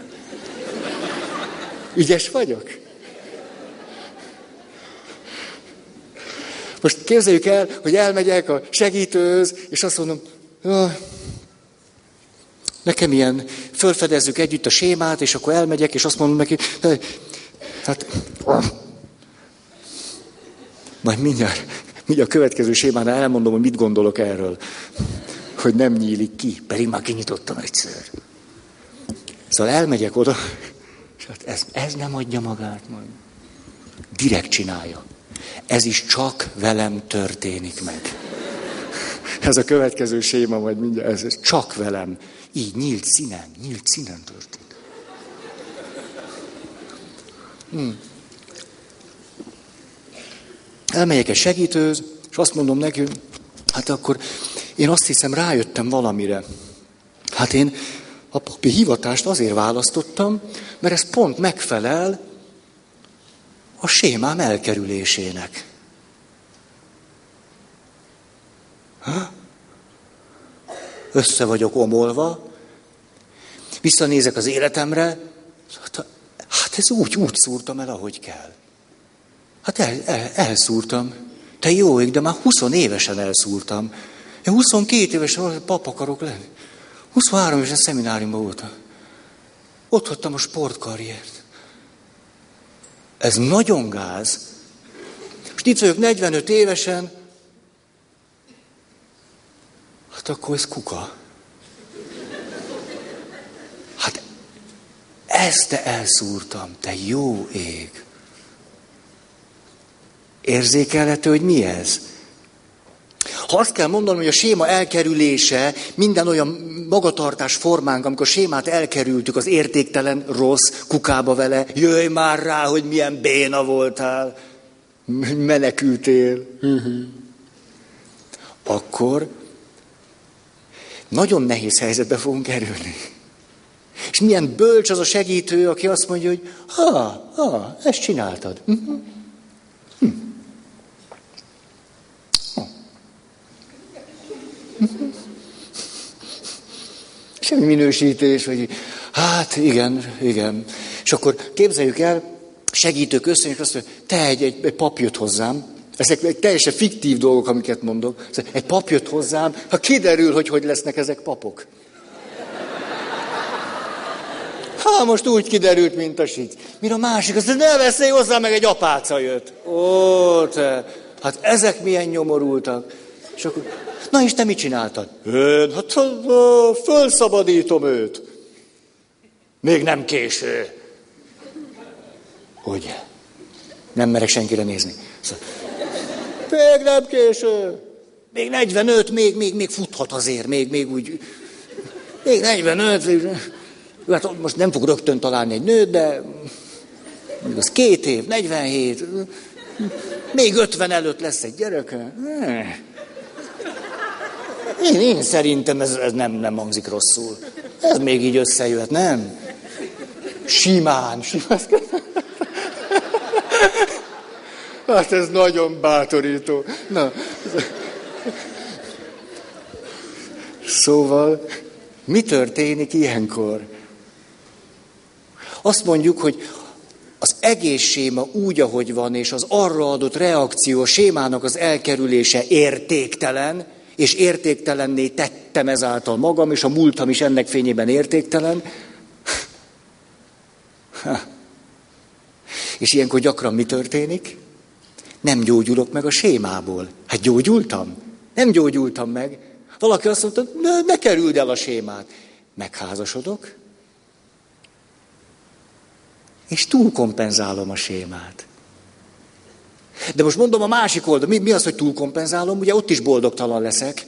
Ügyes vagyok? Most képzeljük el, hogy elmegyek a segítőhöz, és azt mondom, nekem ilyen, fölfedezzük együtt a sémát, és akkor elmegyek, és azt mondom neki, hát, majd mindjárt, mindjárt a következő sémánál elmondom, hogy mit gondolok erről. Hogy nem nyílik ki, pedig már kinyitottam egyszer. Szóval elmegyek oda, és hát ez, ez nem adja magát majd. Direkt csinálja. Ez is csak velem történik meg. Ez a következő séma, majd mindjárt, ez, ez csak velem. Így nyílt színen, nyílt színen történt. Hmm. Elmegyek egy segítőz, és azt mondom neki, hát akkor én azt hiszem rájöttem valamire. Hát én a papi hivatást azért választottam, mert ez pont megfelel a sémám elkerülésének. Ha? Össze vagyok omolva, visszanézek az életemre, hát ez úgy, úgy szúrtam el, ahogy kell. Hát el, el, elszúrtam. Te jó ég, de már 20 évesen elszúrtam. Én 22 évesen pap akarok lenni. 23 évesen szemináriumban voltam. Ott hagytam a sportkarriert. Ez nagyon gáz. És itt vagyok 45 évesen, hát akkor ez kuka. Hát ezt te elszúrtam, te jó ég. Érzékelhető, hogy mi ez? Ha azt kell mondanom, hogy a séma elkerülése, minden olyan magatartás formánk, amikor a sémát elkerültük, az értéktelen, rossz, kukába vele, jöjj már rá, hogy milyen béna voltál, menekültél. Akkor nagyon nehéz helyzetbe fogunk kerülni. És milyen bölcs az a segítő, aki azt mondja, hogy ha, ha, ezt csináltad. Uh-huh. Semmi minősítés, hogy hát igen, igen. És akkor képzeljük el, segítők össze, és azt mondja, te egy, egy, egy pap jött hozzám, ezek egy teljesen fiktív dolgok, amiket mondok. Egy pap jött hozzám, ha kiderül, hogy hogy lesznek ezek papok. Ha most úgy kiderült, mint a sic. Mire a másik, azt ne veszély hozzá, meg egy apáca jött. Ó, te, hát ezek milyen nyomorultak. És akkor, Na és te mit csináltad? Én, hát fölszabadítom őt. Még nem késő. Ugye? Nem merek senkire nézni. Szóval, még nem késő. Még 45, még, még, még futhat azért, még, még úgy. Még 45, még, hát most nem fog rögtön találni egy nőt, de az két év, 47, még 50 előtt lesz egy gyereke. Én, én szerintem ez, ez nem, nem hangzik rosszul. Ez még így összejöhet, nem? Simán, simán. Hát ez nagyon bátorító. Na. Szóval, mi történik ilyenkor? Azt mondjuk, hogy az egész séma úgy, ahogy van, és az arra adott reakció, a sémának az elkerülése értéktelen, és értéktelenné tettem ezáltal magam, és a múltam is ennek fényében értéktelen. És ilyenkor gyakran mi történik? Nem gyógyulok meg a sémából. Hát gyógyultam? Nem gyógyultam meg. Valaki azt mondta, ne, ne kerüld el a sémát. Megházasodok, És túlkompenzálom a sémát. De most mondom a másik oldal, mi, mi az, hogy túlkompenzálom? Ugye ott is boldogtalan leszek,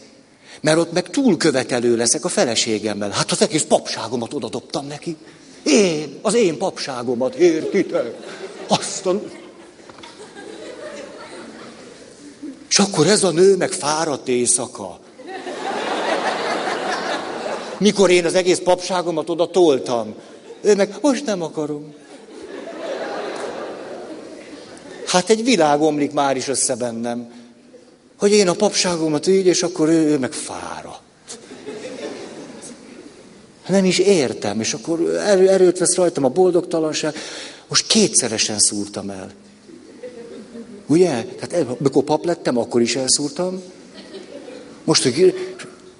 mert ott meg túlkövetelő leszek a feleségemmel. Hát az egész papságomat odadobtam neki. Én, az én papságomat, értitek? Azt a... És akkor ez a nő meg fáradt éjszaka. Mikor én az egész papságomat oda toltam. Ő meg, most nem akarom. Hát egy világ omlik már is össze bennem. Hogy én a papságomat így, és akkor ő, ő meg fáradt. Nem is értem, és akkor erő, erőt vesz rajtam a boldogtalanság. Most kétszeresen szúrtam el. Ugye? Tehát amikor pap lettem, akkor is elszúrtam. Most, hogy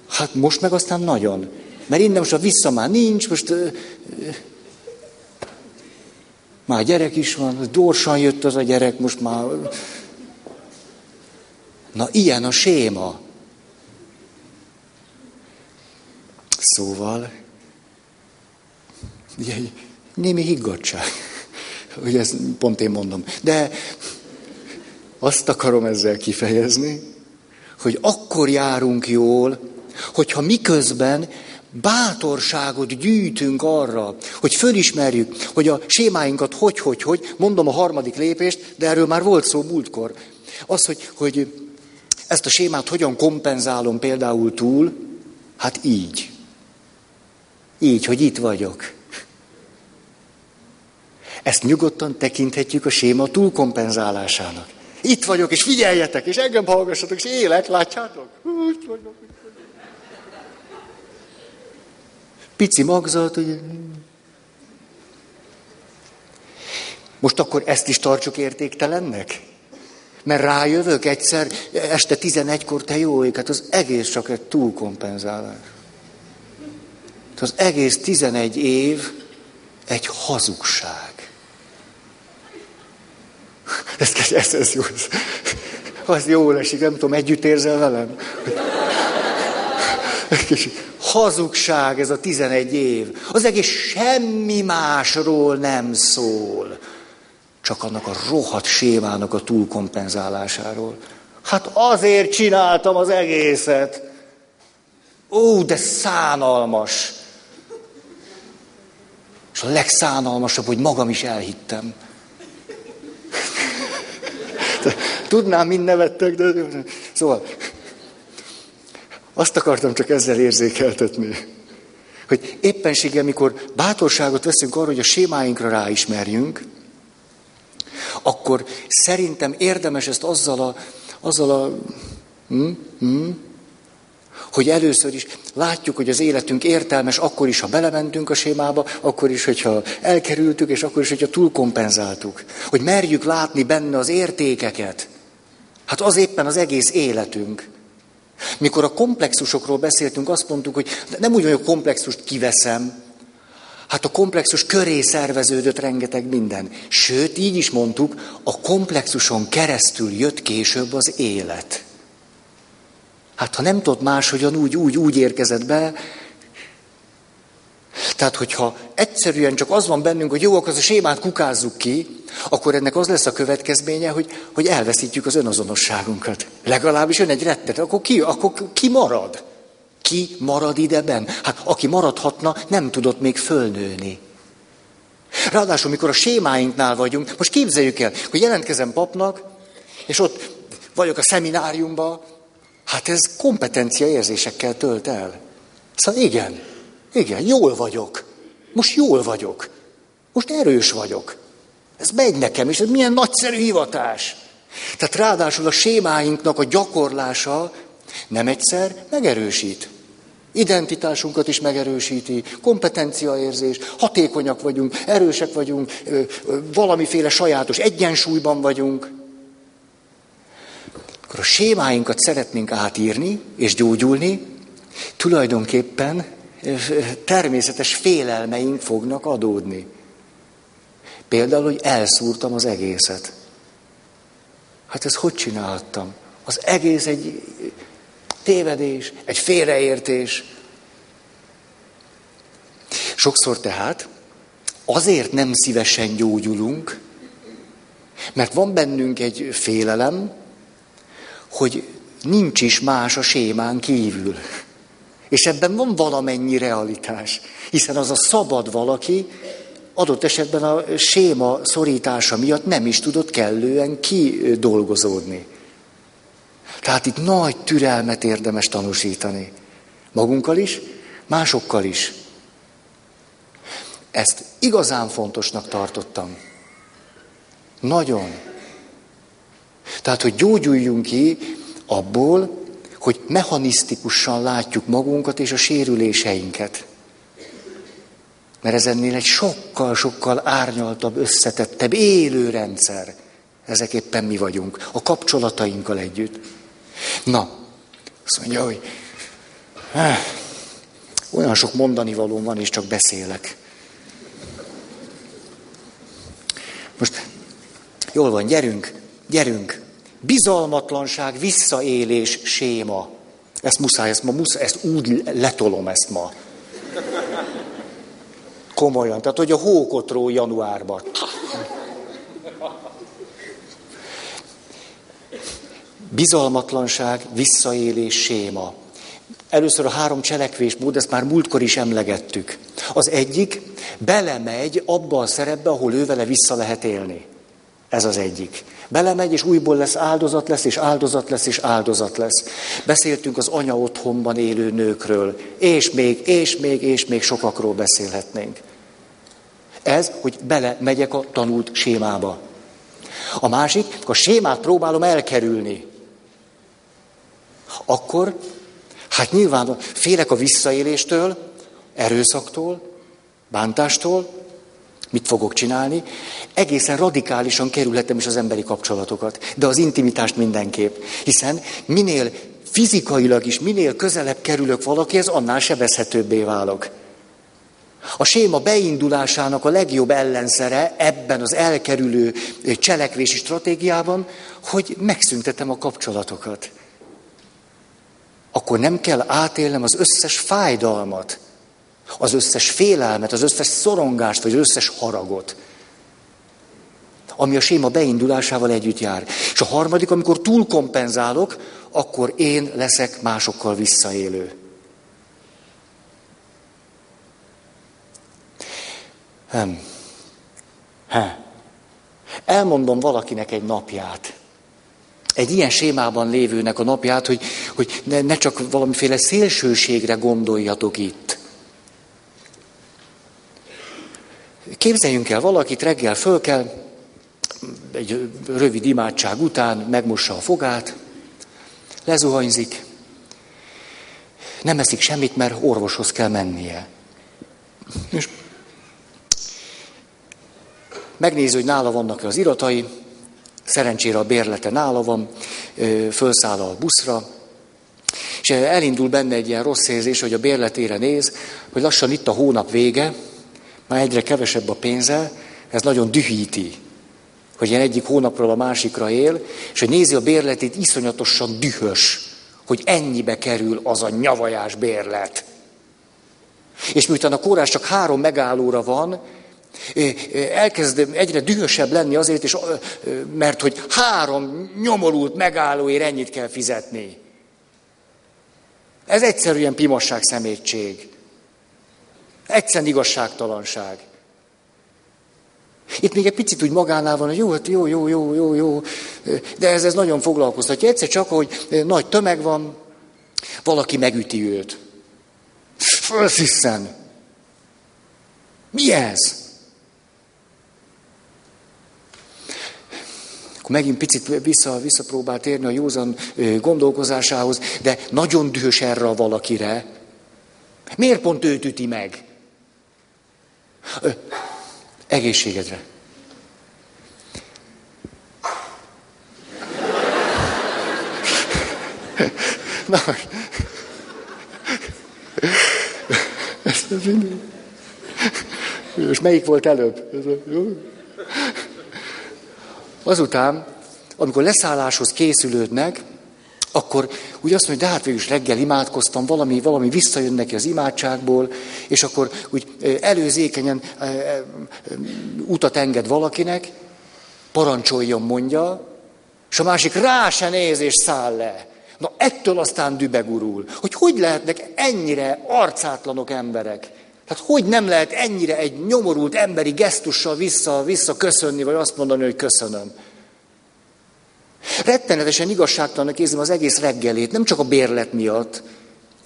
hát most meg aztán nagyon. Mert innen most a vissza már nincs, most már gyerek is van, gyorsan jött az a gyerek, most már... Na, ilyen a séma. Szóval, némi higgadság. Ugye ezt pont én mondom. De azt akarom ezzel kifejezni, hogy akkor járunk jól, hogyha miközben bátorságot gyűjtünk arra, hogy fölismerjük, hogy a sémáinkat hogy, hogy, hogy, mondom a harmadik lépést, de erről már volt szó múltkor. Az, hogy, hogy ezt a sémát hogyan kompenzálom például túl, hát így. Így, hogy itt vagyok. Ezt nyugodtan tekinthetjük a séma túlkompenzálásának. Itt vagyok, és figyeljetek, és engem hallgassatok, és élek, látjátok? Úgy vagyok. Pici magzat, ugye. Most akkor ezt is tartsuk értéktelennek? Mert rájövök egyszer, este 11-kor, te jó ég, hát az egész csak egy túlkompenzálás. Az egész 11 év egy hazugság. Ez, ez, ez jó. Az jó esik, nem tudom, együtt érzel velem? hazugság ez a 11 év. Az egész semmi másról nem szól. Csak annak a rohadt sémának a túlkompenzálásáról. Hát azért csináltam az egészet. Ó, de szánalmas. És a legszánalmasabb, hogy magam is elhittem. Tudnám, mind nevettek, de... Szóval, azt akartam csak ezzel érzékeltetni, hogy éppenséggel, mikor bátorságot veszünk arra, hogy a sémáinkra ráismerjünk, akkor szerintem érdemes ezt azzal a, azzal a hm, hm, hogy először is látjuk, hogy az életünk értelmes, akkor is, ha belementünk a sémába, akkor is, hogyha elkerültük, és akkor is, hogyha túlkompenzáltuk. Hogy merjük látni benne az értékeket. Hát az éppen az egész életünk. Mikor a komplexusokról beszéltünk, azt mondtuk, hogy nem úgy, hogy a komplexust kiveszem, hát a komplexus köré szerveződött rengeteg minden. Sőt, így is mondtuk, a komplexuson keresztül jött később az élet. Hát ha nem tudod máshogyan, úgy, úgy, úgy érkezett be, tehát, hogyha egyszerűen csak az van bennünk, hogy jó, akkor a sémát kukázzuk ki, akkor ennek az lesz a következménye, hogy, hogy elveszítjük az önazonosságunkat. Legalábbis ön egy rettet, akkor ki, akkor ki marad? Ki marad ideben? Hát aki maradhatna, nem tudott még fölnőni. Ráadásul, mikor a sémáinknál vagyunk, most képzeljük el, hogy jelentkezem papnak, és ott vagyok a szemináriumban, hát ez kompetencia érzésekkel tölt el. Szóval igen, igen, jól vagyok. Most jól vagyok. Most erős vagyok. Ez megy nekem, és ez milyen nagyszerű hivatás. Tehát ráadásul a sémáinknak a gyakorlása nem egyszer megerősít. Identitásunkat is megerősíti, kompetenciaérzés, hatékonyak vagyunk, erősek vagyunk, valamiféle sajátos egyensúlyban vagyunk. Akkor a sémáinkat szeretnénk átírni és gyógyulni, tulajdonképpen természetes félelmeink fognak adódni. Például, hogy elszúrtam az egészet. Hát ezt hogy csináltam? Az egész egy tévedés, egy félreértés. Sokszor tehát azért nem szívesen gyógyulunk, mert van bennünk egy félelem, hogy nincs is más a sémán kívül. És ebben van valamennyi realitás, hiszen az a szabad valaki adott esetben a séma szorítása miatt nem is tudott kellően kidolgozódni. Tehát itt nagy türelmet érdemes tanúsítani. Magunkkal is, másokkal is. Ezt igazán fontosnak tartottam. Nagyon. Tehát, hogy gyógyuljunk ki abból, hogy mechanisztikusan látjuk magunkat és a sérüléseinket. Mert ez ennél egy sokkal-sokkal árnyaltabb, összetettebb, élő rendszer. Ezek éppen mi vagyunk, a kapcsolatainkkal együtt. Na, azt mondja, hogy eh, olyan sok mondani valóm van, és csak beszélek. Most jól van, gyerünk, gyerünk. Bizalmatlanság, visszaélés, séma. Ezt muszáj, ezt ma muszáj, ezt úgy letolom ezt ma. Komolyan, tehát hogy a hókotró januárban. Bizalmatlanság, visszaélés, séma. Először a három cselekvésmód, ezt már múltkor is emlegettük. Az egyik belemegy abba a szerepbe, ahol ő vele vissza lehet élni. Ez az egyik. Belemegy, és újból lesz áldozat lesz, és áldozat lesz, és áldozat lesz. Beszéltünk az anya otthonban élő nőkről, és még, és még, és még sokakról beszélhetnénk. Ez, hogy bele megyek a tanult sémába. A másik, a sémát próbálom elkerülni. Akkor, hát nyilván félek a visszaéléstől, erőszaktól, bántástól, mit fogok csinálni, egészen radikálisan kerülhetem is az emberi kapcsolatokat, de az intimitást mindenképp. Hiszen minél fizikailag is, minél közelebb kerülök valakihez, annál sebezhetőbbé válok. A séma beindulásának a legjobb ellenszere ebben az elkerülő cselekvési stratégiában, hogy megszüntetem a kapcsolatokat. Akkor nem kell átélnem az összes fájdalmat, az összes félelmet, az összes szorongást, vagy az összes haragot, ami a séma beindulásával együtt jár. És a harmadik, amikor túlkompenzálok, akkor én leszek másokkal visszaélő. Nem. He. Elmondom valakinek egy napját. Egy ilyen sémában lévőnek a napját, hogy, hogy ne, ne csak valamiféle szélsőségre gondoljatok itt. Képzeljünk el valakit, reggel föl kell, egy rövid imádság után megmossa a fogát, lezuhanyzik, nem eszik semmit, mert orvoshoz kell mennie. És megnézi, hogy nála vannak az iratai, szerencsére a bérlete nála van, fölszáll a buszra, és elindul benne egy ilyen rossz érzés, hogy a bérletére néz, hogy lassan itt a hónap vége, már egyre kevesebb a pénze, ez nagyon dühíti, hogy ilyen egyik hónapról a másikra él, és hogy nézi a bérletét, iszonyatosan dühös, hogy ennyibe kerül az a nyavajás bérlet. És miután a kórás csak három megállóra van, elkezd egyre dühösebb lenni azért, és, mert hogy három nyomorult megállóért ennyit kell fizetni. Ez egyszerűen pimasság szemétség. Egyszerűen igazságtalanság. Itt még egy picit úgy magánál van, hogy jó, hát jó, jó, jó, jó, jó, de ez, ez nagyon foglalkoztatja. Egyszer csak, hogy nagy tömeg van, valaki megüti őt. Fölsziszen. Mi ez? Akkor megint picit vissza, visszapróbált érni a józan gondolkozásához, de nagyon dühös erre a valakire. Miért pont őt üti meg? Ö, egészségedre. Na, ezt az És melyik volt előbb? Azután, amikor leszálláshoz készülődnek, akkor úgy azt mondja, de hát végül is reggel imádkoztam, valami, valami visszajön neki az imádságból, és akkor úgy előzékenyen utat enged valakinek, parancsoljon, mondja, és a másik rá se néz és száll le. Na ettől aztán dübegurul, hogy hogy lehetnek ennyire arcátlanok emberek. Tehát hogy nem lehet ennyire egy nyomorult emberi gesztussal vissza, vissza köszönni, vagy azt mondani, hogy köszönöm. Rettenetesen igazságtalannak érzem az egész reggelét, nem csak a bérlet miatt,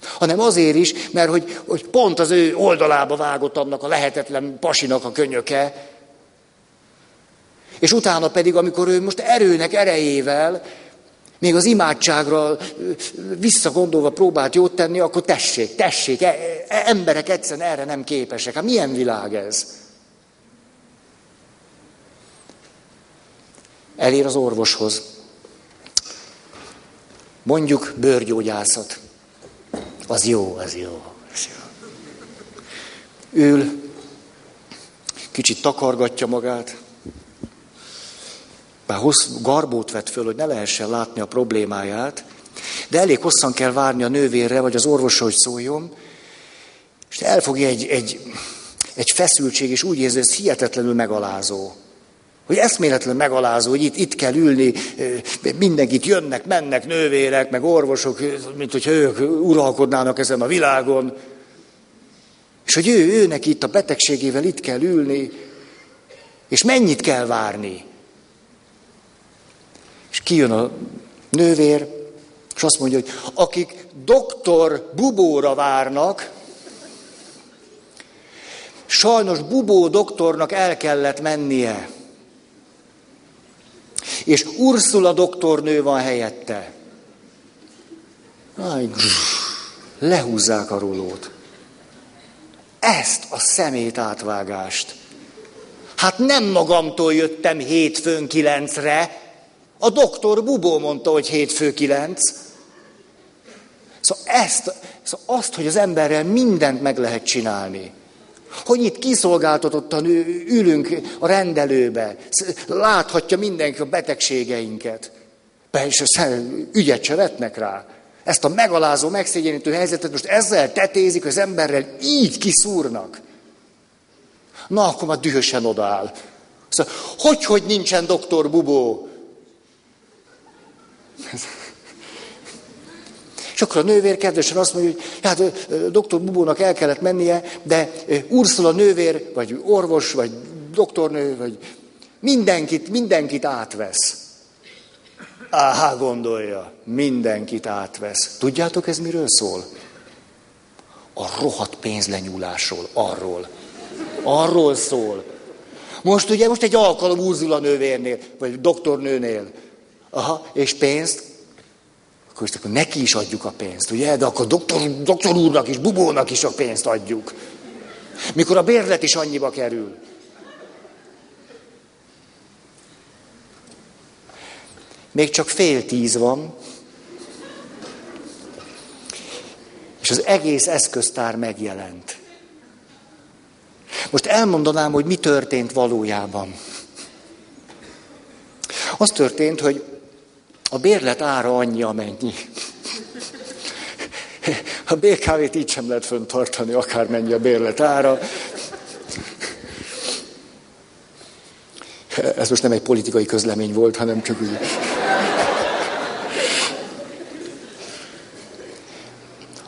hanem azért is, mert hogy, hogy pont az ő oldalába vágott annak a lehetetlen pasinak a könyöke, és utána pedig, amikor ő most erőnek erejével, még az imádságra visszagondolva próbált jót tenni, akkor tessék, tessék, e, e, emberek egyszerűen erre nem képesek. Hát milyen világ ez? Elér az orvoshoz. Mondjuk bőrgyógyászat. Az jó, az jó. Az jó. Ül, kicsit takargatja magát, bár hossz, garbót vett föl, hogy ne lehessen látni a problémáját, de elég hosszan kell várni a nővérre, vagy az orvosra, hogy szóljon, és elfogja egy, egy, egy feszültség, és úgy érzi, hogy ez hihetetlenül megalázó. Hogy eszméletlen megalázó, hogy itt, itt kell ülni, mindenkit jönnek, mennek nővérek, meg orvosok, mint hogy ők uralkodnának ezen a világon. És hogy ő, őnek itt a betegségével itt kell ülni, és mennyit kell várni. És kijön a nővér, és azt mondja, hogy akik doktor Bubóra várnak, sajnos Bubó doktornak el kellett mennie. És Ursula doktornő van helyette. Aj, lehúzzák a rulót. Ezt a szemét átvágást. Hát nem magamtól jöttem hétfőn kilencre, a doktor Bubó mondta, hogy hétfő kilenc. Szóval, ezt, szóval azt, hogy az emberrel mindent meg lehet csinálni. Hogy itt kiszolgáltatottan ülünk a rendelőbe, láthatja mindenki a betegségeinket. És ügyet se vetnek rá. Ezt a megalázó, megszégyenítő helyzetet most ezzel tetézik, az emberrel így kiszúrnak. Na, akkor már dühösen odaáll. Szóval, hogy, hogy nincsen doktor Bubó? És akkor a nővér kedvesen azt mondja, hogy hát doktor Bubónak el kellett mennie, de Ursula nővér, vagy orvos, vagy doktornő, vagy mindenkit, mindenkit átvesz. Áhá, gondolja, mindenkit átvesz. Tudjátok, ez miről szól? A rohadt pénzlenyúlásról, arról. Arról szól. Most ugye, most egy alkalom Ursula nővérnél, vagy doktornőnél. Aha, és pénzt? Akkor, akkor neki is adjuk a pénzt, ugye? De akkor doktor, doktor úrnak is, bubónak is a pénzt adjuk. Mikor a bérlet is annyiba kerül. Még csak fél tíz van, és az egész eszköztár megjelent. Most elmondanám, hogy mi történt valójában. Az történt, hogy a bérlet ára annyi, amennyi. A BKV-t így sem lehet föntartani, akármennyi a bérlet ára. Ez most nem egy politikai közlemény volt, hanem csak úgy.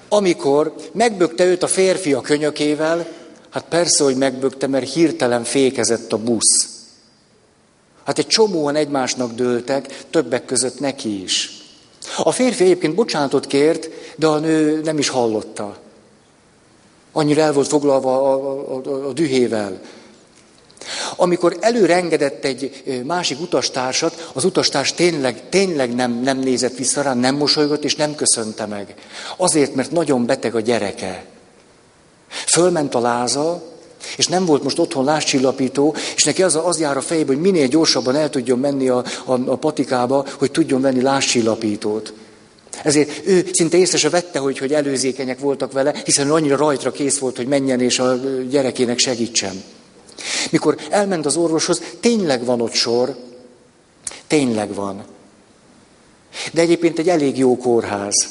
Amikor megbökte őt a férfi a könyökével, hát persze, hogy megbökte, mert hirtelen fékezett a busz. Hát egy csomóan egymásnak dőltek, többek között neki is. A férfi egyébként bocsánatot kért, de a nő nem is hallotta. Annyira el volt foglalva a, a, a, a dühével. Amikor előrengedett egy másik utastársat, az utastárs tényleg, tényleg nem, nem nézett vissza rá, nem mosolygott és nem köszönte meg. Azért, mert nagyon beteg a gyereke. Fölment a láza, és nem volt most otthon láscsillapító, és neki az, az jár a fejébe, hogy minél gyorsabban el tudjon menni a, a, a patikába, hogy tudjon venni láscsillapítót. Ezért ő szinte észre se vette, hogy, hogy előzékenyek voltak vele, hiszen annyira rajtra kész volt, hogy menjen és a gyerekének segítsen. Mikor elment az orvoshoz, tényleg van ott sor, tényleg van. De egyébként egy elég jó kórház.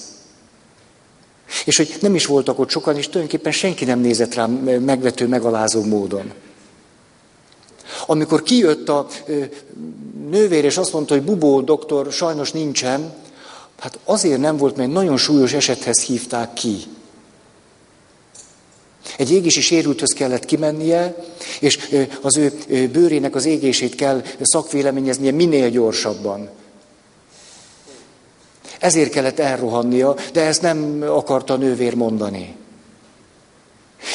És hogy nem is voltak ott sokan, és tulajdonképpen senki nem nézett rám megvető, megalázó módon. Amikor kijött a nővér, és azt mondta, hogy Bubó doktor sajnos nincsen, hát azért nem volt, mert nagyon súlyos esethez hívták ki. Egy égési sérülthöz kellett kimennie, és az ő bőrének az égését kell szakvéleményeznie minél gyorsabban. Ezért kellett elrohannia, de ezt nem akarta a nővér mondani.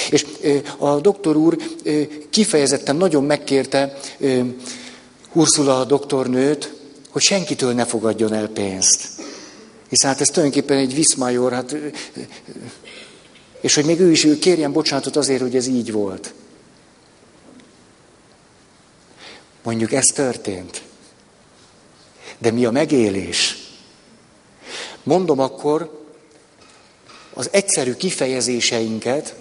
És a doktor úr kifejezetten nagyon megkérte Ursula a doktornőt, hogy senkitől ne fogadjon el pénzt. Hiszen hát ez tulajdonképpen egy viszmajor, hát, és hogy még ő is kérjen bocsánatot azért, hogy ez így volt. Mondjuk ez történt. De mi a megélés? Mondom akkor az egyszerű kifejezéseinket,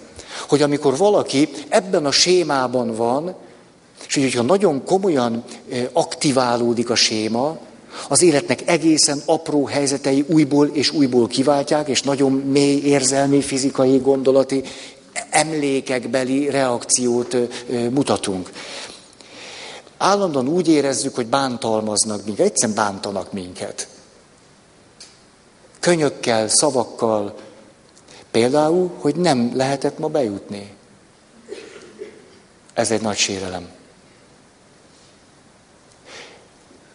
hogy amikor valaki ebben a sémában van, és hogyha nagyon komolyan aktiválódik a séma, az életnek egészen apró helyzetei újból és újból kiváltják, és nagyon mély érzelmi, fizikai, gondolati, emlékekbeli reakciót mutatunk. Állandóan úgy érezzük, hogy bántalmaznak minket, egyszerűen bántanak minket. Könyökkel, szavakkal, Például, hogy nem lehetett ma bejutni. Ez egy nagy sérelem.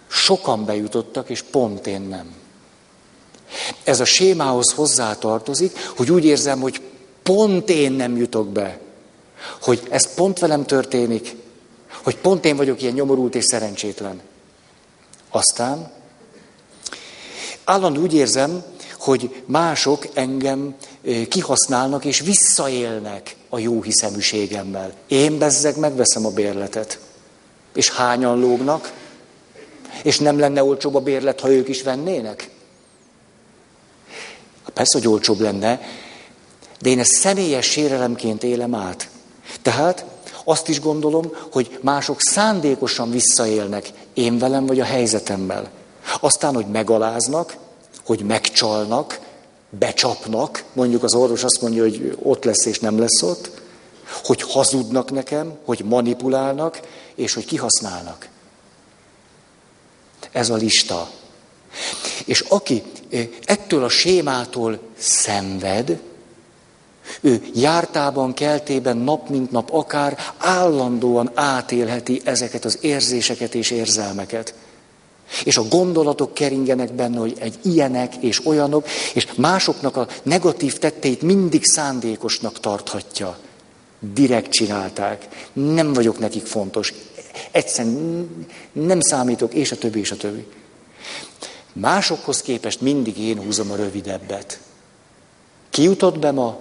Sokan bejutottak, és pont én nem. Ez a sémához hozzátartozik, hogy úgy érzem, hogy pont én nem jutok be. Hogy ez pont velem történik, hogy pont én vagyok ilyen nyomorult és szerencsétlen. Aztán állandó úgy érzem, hogy mások engem kihasználnak és visszaélnek a jó hiszeműségemmel. Én bezzeg megveszem a bérletet. És hányan lógnak? És nem lenne olcsóbb a bérlet, ha ők is vennének? Persze, hogy olcsóbb lenne, de én ezt személyes sérelemként élem át. Tehát azt is gondolom, hogy mások szándékosan visszaélnek én velem vagy a helyzetemmel. Aztán, hogy megaláznak, hogy megcsalnak, becsapnak, mondjuk az orvos azt mondja, hogy ott lesz és nem lesz ott, hogy hazudnak nekem, hogy manipulálnak, és hogy kihasználnak. Ez a lista. És aki eh, ettől a sémától szenved, ő jártában, keltében, nap mint nap, akár állandóan átélheti ezeket az érzéseket és érzelmeket. És a gondolatok keringenek benne, hogy egy ilyenek és olyanok, és másoknak a negatív tetteit mindig szándékosnak tarthatja. Direkt csinálták. Nem vagyok nekik fontos. Egyszerűen nem számítok, és a többi, és a többi. Másokhoz képest mindig én húzom a rövidebbet. Ki jutott be ma?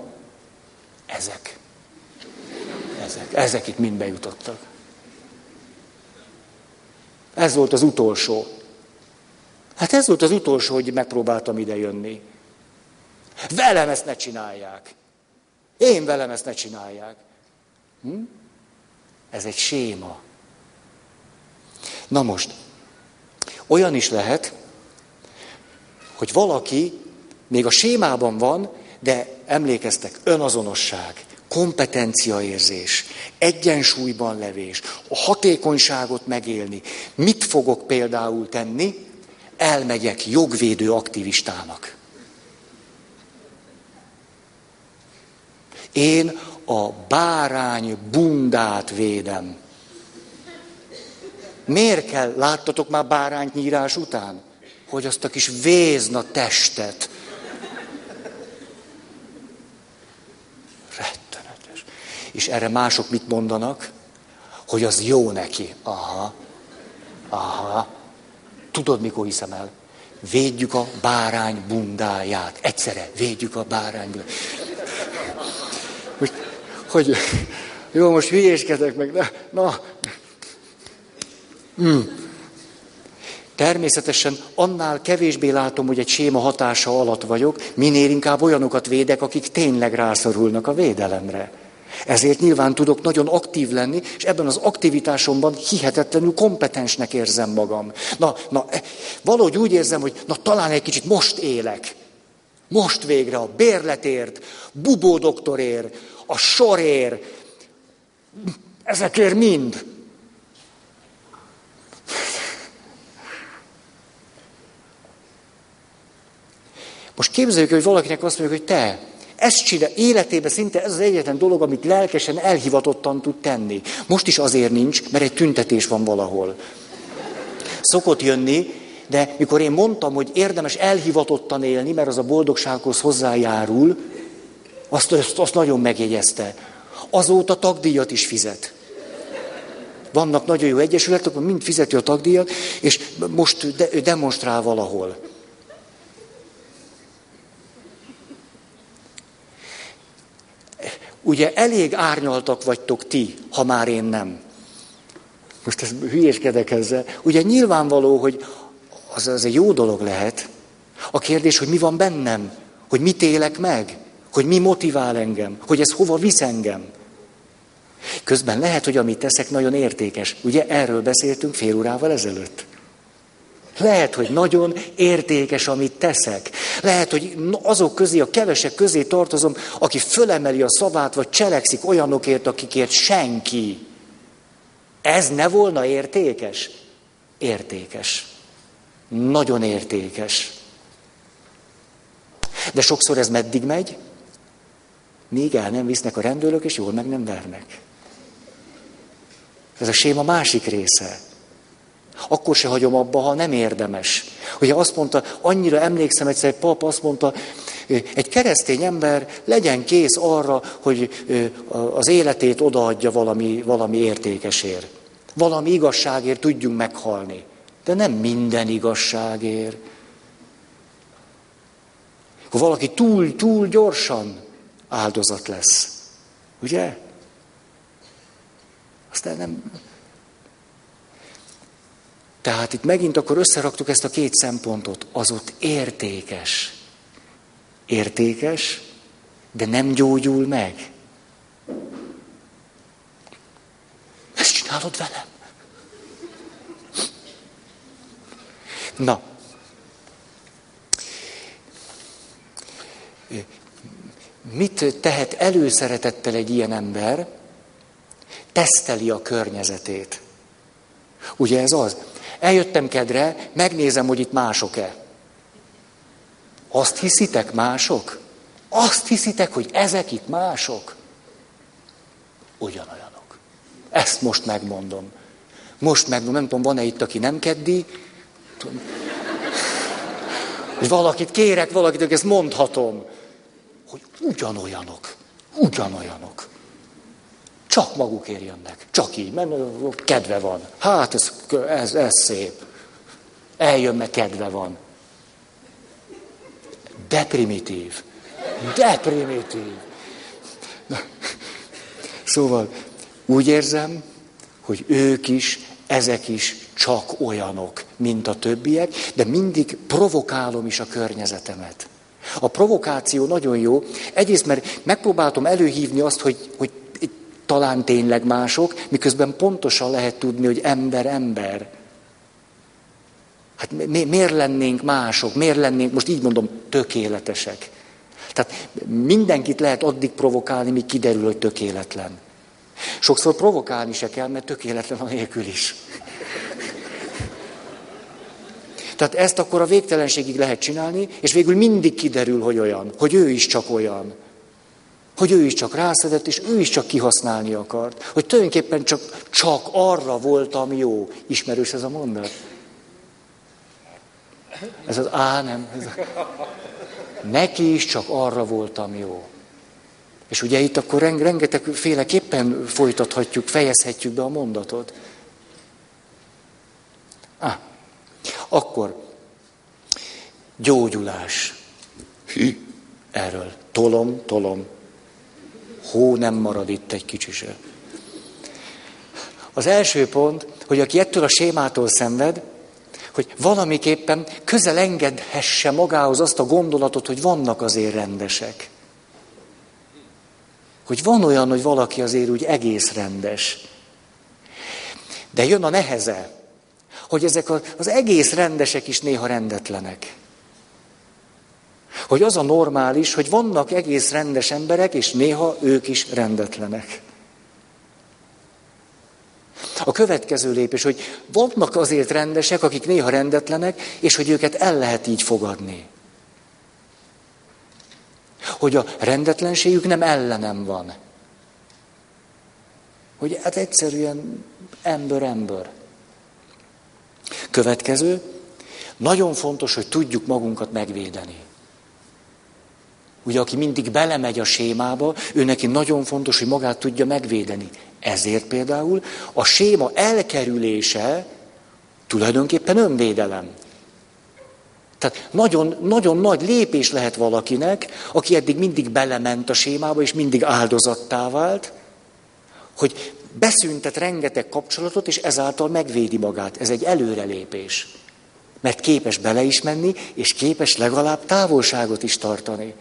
Ezek. Ezek. Ezek itt mind bejutottak. Ez volt az utolsó. Hát ez volt az utolsó, hogy megpróbáltam ide jönni. Velem ezt ne csinálják. Én velem ezt ne csinálják. Hm? Ez egy séma. Na most, olyan is lehet, hogy valaki még a sémában van, de emlékeztek, önazonosság, kompetenciaérzés, egyensúlyban levés, a hatékonyságot megélni. Mit fogok például tenni? Elmegyek jogvédő aktivistának. Én a bárány bundát védem. Miért kell, láttatok már bárányt nyírás után? Hogy azt a kis vézna testet És erre mások mit mondanak? Hogy az jó neki. Aha, aha. Tudod, mikor hiszem el? Védjük a bárány bundáját. Egyszerre védjük a bárány bundáját. Hogy, hogy jó, most hülyéskedek meg, de na. Hmm. Természetesen annál kevésbé látom, hogy egy séma hatása alatt vagyok, minél inkább olyanokat védek, akik tényleg rászorulnak a védelemre. Ezért nyilván tudok nagyon aktív lenni, és ebben az aktivitásomban hihetetlenül kompetensnek érzem magam. Na, na, e, valahogy úgy érzem, hogy na talán egy kicsit most élek. Most végre a bérletért, bubó doktorért, a sorért, ezekért mind. Most képzeljük, hogy valakinek azt mondjuk, hogy te, ezt csinál, életében szinte ez az egyetlen dolog, amit lelkesen, elhivatottan tud tenni. Most is azért nincs, mert egy tüntetés van valahol. Szokott jönni, de mikor én mondtam, hogy érdemes elhivatottan élni, mert az a boldogsághoz hozzájárul, azt, azt, azt nagyon megjegyezte. Azóta tagdíjat is fizet. Vannak nagyon jó egyesületek, mind fizeti a tagdíjat, és most de, demonstrál valahol. Ugye elég árnyaltak vagytok ti, ha már én nem. Most ez hülyéskedek ezzel. Ugye nyilvánvaló, hogy az, az egy jó dolog lehet. A kérdés, hogy mi van bennem, hogy mit élek meg, hogy mi motivál engem, hogy ez hova visz engem. Közben lehet, hogy amit teszek, nagyon értékes. Ugye erről beszéltünk fél órával ezelőtt. Lehet, hogy nagyon értékes, amit teszek. Lehet, hogy azok közé, a kevesek közé tartozom, aki fölemeli a szavát, vagy cselekszik olyanokért, akikért senki. Ez ne volna értékes? Értékes. Nagyon értékes. De sokszor ez meddig megy? Míg el nem visznek a rendőrök, és jól meg nem vernek. Ez a séma másik része. Akkor se hagyom abba, ha nem érdemes. Ugye azt mondta, annyira emlékszem egyszer, egy pap azt mondta, egy keresztény ember legyen kész arra, hogy az életét odaadja valami, valami értékesért. Valami igazságért tudjunk meghalni. De nem minden igazságért. Ha valaki túl, túl gyorsan áldozat lesz. Ugye? Aztán nem, tehát itt megint akkor összeraktuk ezt a két szempontot. Az ott értékes. Értékes, de nem gyógyul meg. Ezt csinálod velem. Na. Mit tehet előszeretettel egy ilyen ember? Teszteli a környezetét. Ugye ez az? Eljöttem kedre, megnézem, hogy itt mások-e. Azt hiszitek mások? Azt hiszitek, hogy ezek itt mások? Ugyanolyanok. Ezt most megmondom. Most megmondom, nem tudom, van-e itt, aki nem keddi? Hogy valakit kérek, valakit, ezt mondhatom. Hogy ugyanolyanok. Ugyanolyanok. Csak magukért jönnek. Csak így, mert kedve van. Hát ez, ez, ez szép. Eljön, mert kedve van. Deprimitív. Deprimitív. Szóval úgy érzem, hogy ők is, ezek is csak olyanok, mint a többiek, de mindig provokálom is a környezetemet. A provokáció nagyon jó. Egyrészt, mert megpróbáltam előhívni azt, hogy, hogy talán tényleg mások, miközben pontosan lehet tudni, hogy ember ember. Hát mi, miért lennénk mások, miért lennénk, most így mondom, tökéletesek. Tehát mindenkit lehet addig provokálni, míg kiderül, hogy tökéletlen. Sokszor provokálni se kell, mert tökéletlen a nélkül is. Tehát ezt akkor a végtelenségig lehet csinálni, és végül mindig kiderül, hogy olyan, hogy ő is csak olyan. Hogy ő is csak rászedett, és ő is csak kihasználni akart. Hogy tulajdonképpen csak, csak arra voltam jó. Ismerős ez a mondat? Ez az á, nem. Ez a... Neki is csak arra voltam jó. És ugye itt akkor rengeteg féleképpen folytathatjuk, fejezhetjük be a mondatot. Ah, akkor gyógyulás. Erről. Tolom, tolom hó nem marad itt egy kicsi se. Az első pont, hogy aki ettől a sémától szenved, hogy valamiképpen közel engedhesse magához azt a gondolatot, hogy vannak azért rendesek. Hogy van olyan, hogy valaki azért úgy egész rendes. De jön a neheze, hogy ezek az egész rendesek is néha rendetlenek. Hogy az a normális, hogy vannak egész rendes emberek, és néha ők is rendetlenek. A következő lépés, hogy vannak azért rendesek, akik néha rendetlenek, és hogy őket el lehet így fogadni. Hogy a rendetlenségük nem ellenem van. Hogy hát egyszerűen ember-ember. Következő, nagyon fontos, hogy tudjuk magunkat megvédeni. Ugye, aki mindig belemegy a sémába, ő neki nagyon fontos, hogy magát tudja megvédeni. Ezért például a séma elkerülése tulajdonképpen önvédelem. Tehát nagyon, nagyon nagy lépés lehet valakinek, aki eddig mindig belement a sémába, és mindig áldozattá vált, hogy beszüntet rengeteg kapcsolatot, és ezáltal megvédi magát. Ez egy előrelépés. Mert képes bele is menni, és képes legalább távolságot is tartani.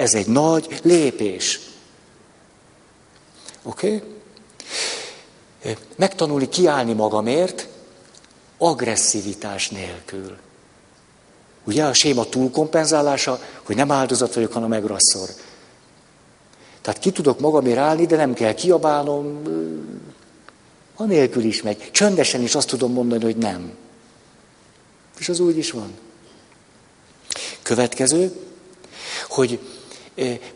Ez egy nagy lépés. Oké? Okay? Megtanulni kiállni magamért, agresszivitás nélkül. Ugye a séma túlkompenzálása, hogy nem áldozat vagyok, hanem megrasszor. Tehát ki tudok magamért állni, de nem kell kiabálnom, anélkül is megy. Csöndesen is azt tudom mondani, hogy nem. És az úgy is van. Következő, hogy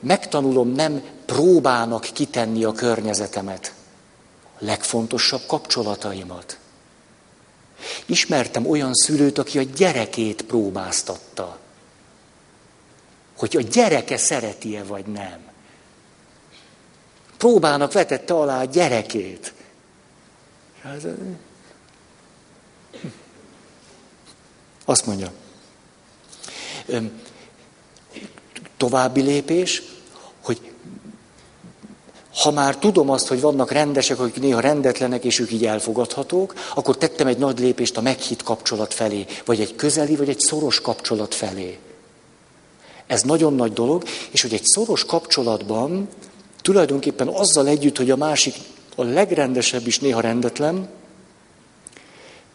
megtanulom nem próbának kitenni a környezetemet, a legfontosabb kapcsolataimat. Ismertem olyan szülőt, aki a gyerekét próbáztatta. Hogy a gyereke szereti-e vagy nem. Próbának vetette alá a gyerekét. Hát, azt mondja. További lépés, hogy ha már tudom azt, hogy vannak rendesek, akik néha rendetlenek, és ők így elfogadhatók, akkor tettem egy nagy lépést a meghitt kapcsolat felé, vagy egy közeli, vagy egy szoros kapcsolat felé. Ez nagyon nagy dolog, és hogy egy szoros kapcsolatban tulajdonképpen azzal együtt, hogy a másik a legrendesebb is néha rendetlen,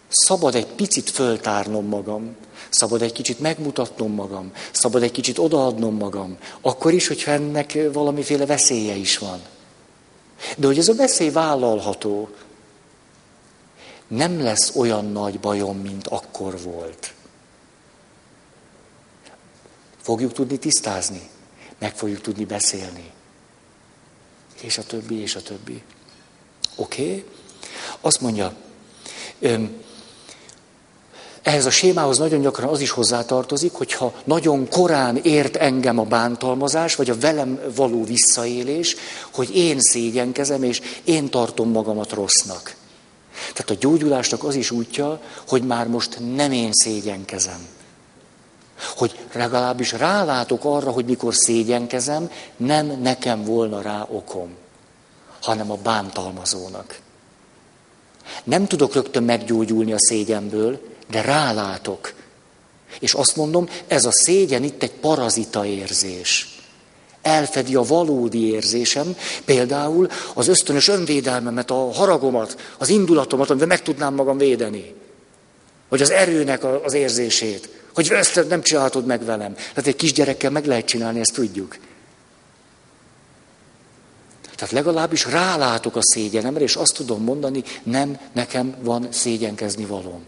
szabad egy picit föltárnom magam, szabad egy kicsit megmutatnom magam, szabad egy kicsit odaadnom magam, akkor is, hogyha ennek valamiféle veszélye is van. De hogy ez a veszély vállalható, nem lesz olyan nagy bajom, mint akkor volt. Fogjuk tudni tisztázni, meg fogjuk tudni beszélni. És a többi, és a többi. Oké? Okay? Azt mondja, öm, ehhez a sémához nagyon gyakran az is hozzátartozik, hogyha nagyon korán ért engem a bántalmazás, vagy a velem való visszaélés, hogy én szégyenkezem, és én tartom magamat rossznak. Tehát a gyógyulásnak az is útja, hogy már most nem én szégyenkezem. Hogy legalábbis rálátok arra, hogy mikor szégyenkezem, nem nekem volna rá okom, hanem a bántalmazónak. Nem tudok rögtön meggyógyulni a szégyenből, de rálátok. És azt mondom, ez a szégyen itt egy parazita érzés. Elfedi a valódi érzésem, például az ösztönös önvédelmemet, a haragomat, az indulatomat, amivel meg tudnám magam védeni. Vagy az erőnek az érzését. Hogy ezt nem csinálhatod meg velem. Tehát egy kisgyerekkel meg lehet csinálni, ezt tudjuk. Tehát legalábbis rálátok a szégyenemre, és azt tudom mondani, nem, nekem van szégyenkezni valóm.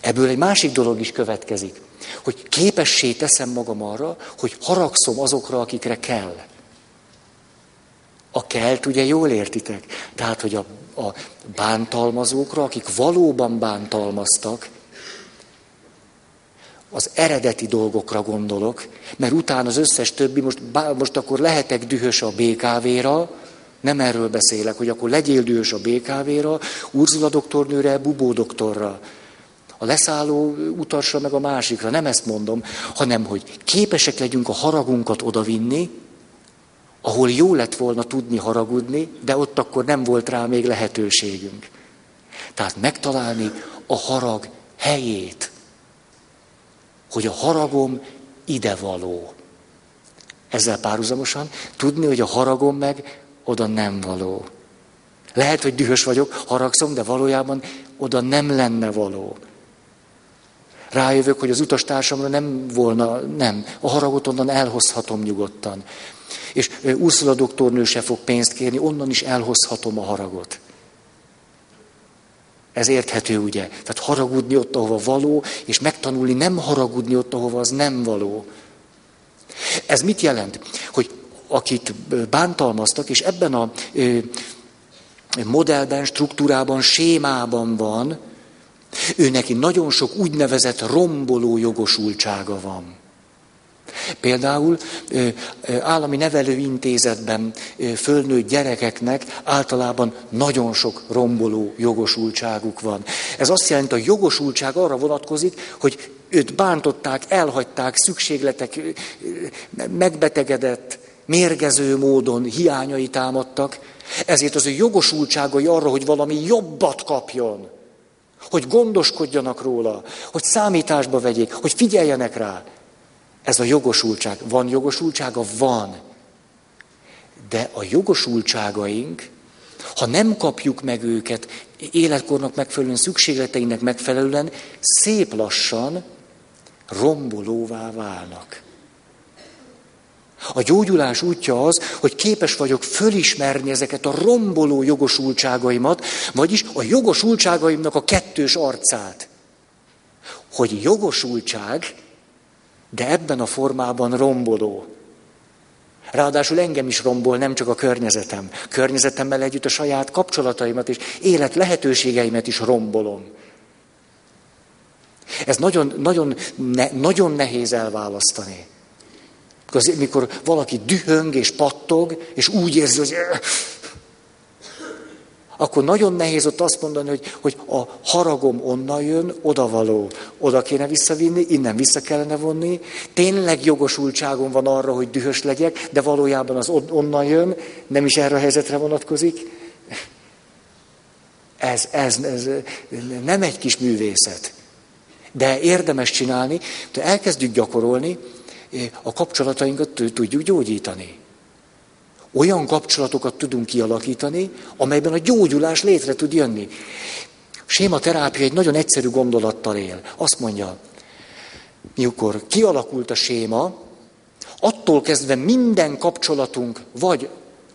Ebből egy másik dolog is következik, hogy képessé teszem magam arra, hogy haragszom azokra, akikre kell. A kelt ugye jól értitek. Tehát, hogy a, a bántalmazókra, akik valóban bántalmaztak, az eredeti dolgokra gondolok, mert utána az összes többi, most, most akkor lehetek dühös a BKV-ra, nem erről beszélek, hogy akkor legyél dühös a BKV-ra, Urzula doktornőre, Bubó doktorra, a leszálló utasra, meg a másikra. Nem ezt mondom, hanem hogy képesek legyünk a haragunkat odavinni, ahol jó lett volna tudni haragudni, de ott akkor nem volt rá még lehetőségünk. Tehát megtalálni a harag helyét, hogy a haragom ide való. ezzel párhuzamosan, tudni, hogy a haragom meg oda nem való. Lehet, hogy dühös vagyok, haragszom, de valójában oda nem lenne való. Rájövök, hogy az utastársamra nem volna, nem. A haragot onnan elhozhatom nyugodtan. És Ursula doktornő se fog pénzt kérni, onnan is elhozhatom a haragot. Ez érthető, ugye? Tehát haragudni ott, ahova való, és megtanulni nem haragudni ott, ahova az nem való. Ez mit jelent? Hogy akit bántalmaztak, és ebben a modellben, struktúrában, sémában van, ő neki nagyon sok úgynevezett romboló jogosultsága van. Például állami nevelőintézetben fölnőtt gyerekeknek általában nagyon sok romboló jogosultságuk van. Ez azt jelenti, a jogosultság arra vonatkozik, hogy őt bántották, elhagyták, szükségletek megbetegedett, mérgező módon hiányai támadtak, ezért az ő jogosultságai arra, hogy valami jobbat kapjon, hogy gondoskodjanak róla, hogy számításba vegyék, hogy figyeljenek rá. Ez a jogosultság. Van jogosultsága? Van. De a jogosultságaink, ha nem kapjuk meg őket életkornak megfelelően, szükségleteinek megfelelően, szép lassan rombolóvá válnak. A gyógyulás útja az, hogy képes vagyok fölismerni ezeket a romboló jogosultságaimat, vagyis a jogosultságaimnak a kettős arcát. Hogy jogosultság, de ebben a formában romboló. Ráadásul engem is rombol, nem csak a környezetem. Környezetemmel együtt a saját kapcsolataimat és élet lehetőségeimet is rombolom. Ez nagyon, nagyon, ne, nagyon nehéz elválasztani. Mikor valaki dühöng és pattog, és úgy érzi, hogy akkor nagyon nehéz ott azt mondani, hogy, hogy a haragom onnan jön, odavaló. Oda kéne visszavinni, innen vissza kellene vonni. Tényleg jogosultságom van arra, hogy dühös legyek, de valójában az onnan jön, nem is erre a helyzetre vonatkozik. Ez, ez, ez nem egy kis művészet. De érdemes csinálni, de elkezdjük gyakorolni, a kapcsolatainkat tudjuk gyógyítani. Olyan kapcsolatokat tudunk kialakítani, amelyben a gyógyulás létre tud jönni. A sématerápia egy nagyon egyszerű gondolattal él. Azt mondja, mikor kialakult a séma, attól kezdve minden kapcsolatunk vagy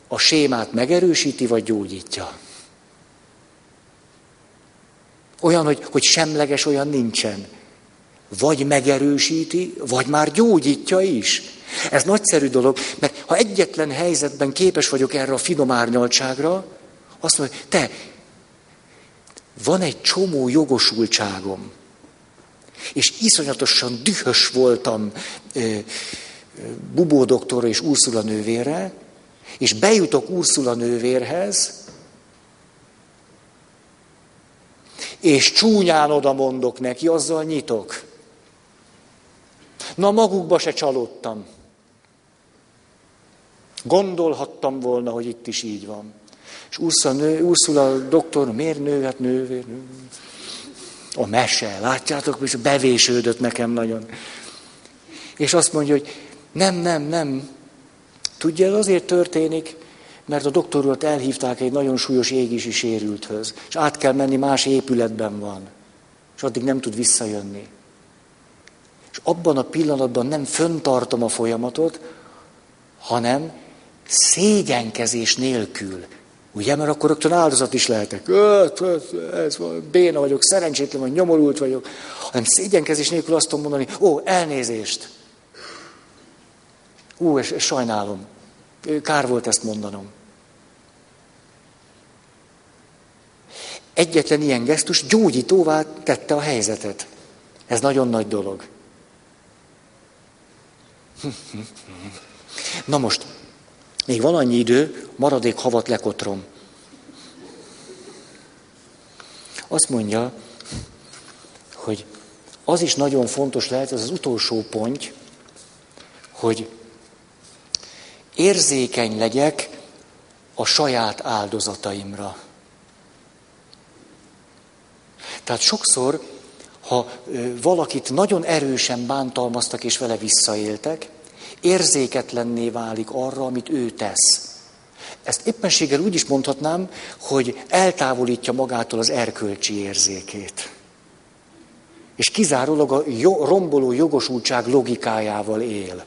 a sémát megerősíti, vagy gyógyítja. Olyan, hogy, hogy semleges, olyan nincsen. Vagy megerősíti, vagy már gyógyítja is. Ez nagyszerű dolog, mert ha egyetlen helyzetben képes vagyok erre a finom árnyaltságra, azt mondja, te, van egy csomó jogosultságom, és iszonyatosan dühös voltam Bubó doktorra és Ursula nővére, és bejutok Ursula nővérhez, és csúnyán oda mondok neki, azzal nyitok. Na magukba se csalódtam. Gondolhattam volna, hogy itt is így van. És Ursula, nő, Ursula doktor, miért nő? Hát nő, nő. A mese, látjátok, és bevésődött nekem nagyon. És azt mondja, hogy nem, nem, nem. Tudja, ez azért történik, mert a doktor urat elhívták egy nagyon súlyos égisi sérülthöz, és át kell menni, más épületben van, és addig nem tud visszajönni. És abban a pillanatban nem föntartom a folyamatot, hanem szégyenkezés nélkül. Ugye, mert akkor rögtön áldozat is lehetek. Ez van, béna vagyok, szerencsétlen vagy, nyomorult vagyok. Hanem szégyenkezés nélkül azt tudom mondani, ó, elnézést. Ú, és, és sajnálom. Kár volt ezt mondanom. Egyetlen ilyen gesztus gyógyítóvá tette a helyzetet. Ez nagyon nagy dolog. Na most, még van annyi idő, maradék havat lekotrom. Azt mondja, hogy az is nagyon fontos lehet, ez az utolsó pont, hogy érzékeny legyek a saját áldozataimra. Tehát sokszor, ha valakit nagyon erősen bántalmaztak és vele visszaéltek, Érzéketlenné válik arra, amit ő tesz. Ezt éppenséggel úgy is mondhatnám, hogy eltávolítja magától az erkölcsi érzékét. És kizárólag a romboló jogosultság logikájával él.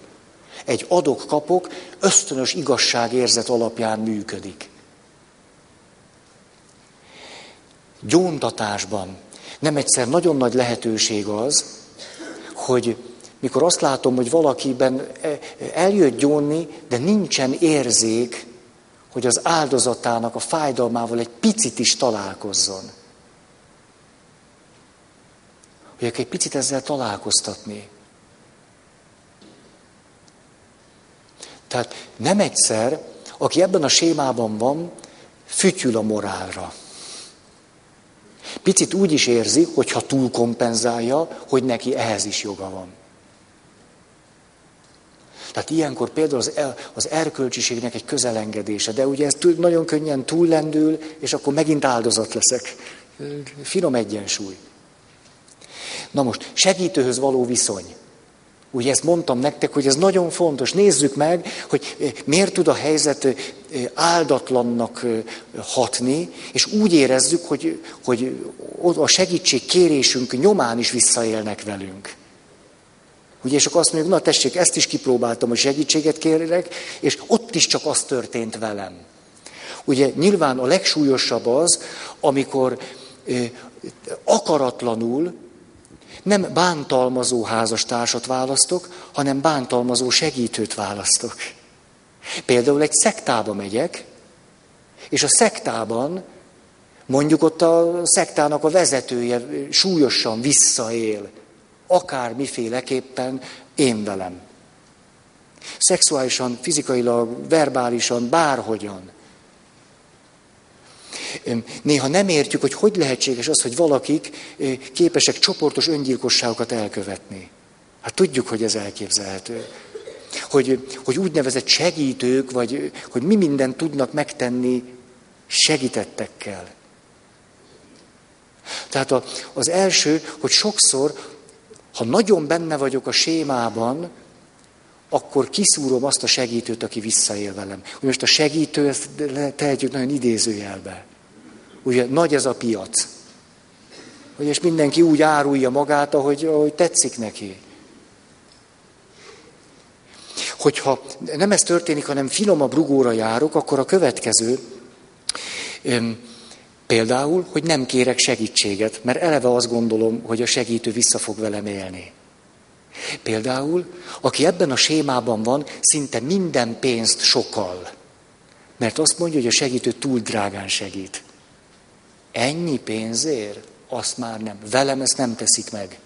Egy adok-kapok ösztönös igazságérzet alapján működik. Gyóntatásban nem egyszer nagyon nagy lehetőség az, hogy mikor azt látom, hogy valakiben e, eljött gyónni, de nincsen érzék, hogy az áldozatának a fájdalmával egy picit is találkozzon. Hogy egy picit ezzel találkoztatni. Tehát nem egyszer, aki ebben a sémában van, fütyül a morálra. Picit úgy is érzi, hogyha túl kompenzálja, hogy neki ehhez is joga van. Tehát ilyenkor például az, el, az erkölcsiségnek egy közelengedése, de ugye ez nagyon könnyen túllendül, és akkor megint áldozat leszek. Finom egyensúly. Na most, segítőhöz való viszony. Ugye ezt mondtam nektek, hogy ez nagyon fontos. Nézzük meg, hogy eh, miért tud a helyzet eh, áldatlannak eh, hatni, és úgy érezzük, hogy, hogy a segítség kérésünk nyomán is visszaélnek velünk. Ugye, és akkor azt mondjuk, na tessék, ezt is kipróbáltam, hogy segítséget kérek, és ott is csak az történt velem. Ugye nyilván a legsúlyosabb az, amikor akaratlanul nem bántalmazó házastársat választok, hanem bántalmazó segítőt választok. Például egy szektába megyek, és a szektában mondjuk ott a szektának a vezetője súlyosan visszaél, akár miféleképpen én velem. Szexuálisan, fizikailag, verbálisan, bárhogyan. Néha nem értjük, hogy hogy lehetséges az, hogy valakik képesek csoportos öngyilkosságokat elkövetni. Hát tudjuk, hogy ez elképzelhető. Hogy, hogy úgynevezett segítők, vagy hogy mi mindent tudnak megtenni segítettekkel. Tehát az első, hogy sokszor, ha nagyon benne vagyok a sémában, akkor kiszúrom azt a segítőt, aki visszaél velem. Most a segítő, ezt tehetjük nagyon idézőjelbe. Ugye nagy ez a piac. Hogy és mindenki úgy árulja magát, ahogy, ahogy tetszik neki. Hogyha nem ez történik, hanem finomabb rugóra járok, akkor a következő, például, hogy nem kérek segítséget, mert eleve azt gondolom, hogy a segítő vissza fog velem élni. Például, aki ebben a sémában van, szinte minden pénzt sokal. Mert azt mondja, hogy a segítő túl drágán segít. Ennyi pénzért? Azt már nem. Velem ezt nem teszik meg.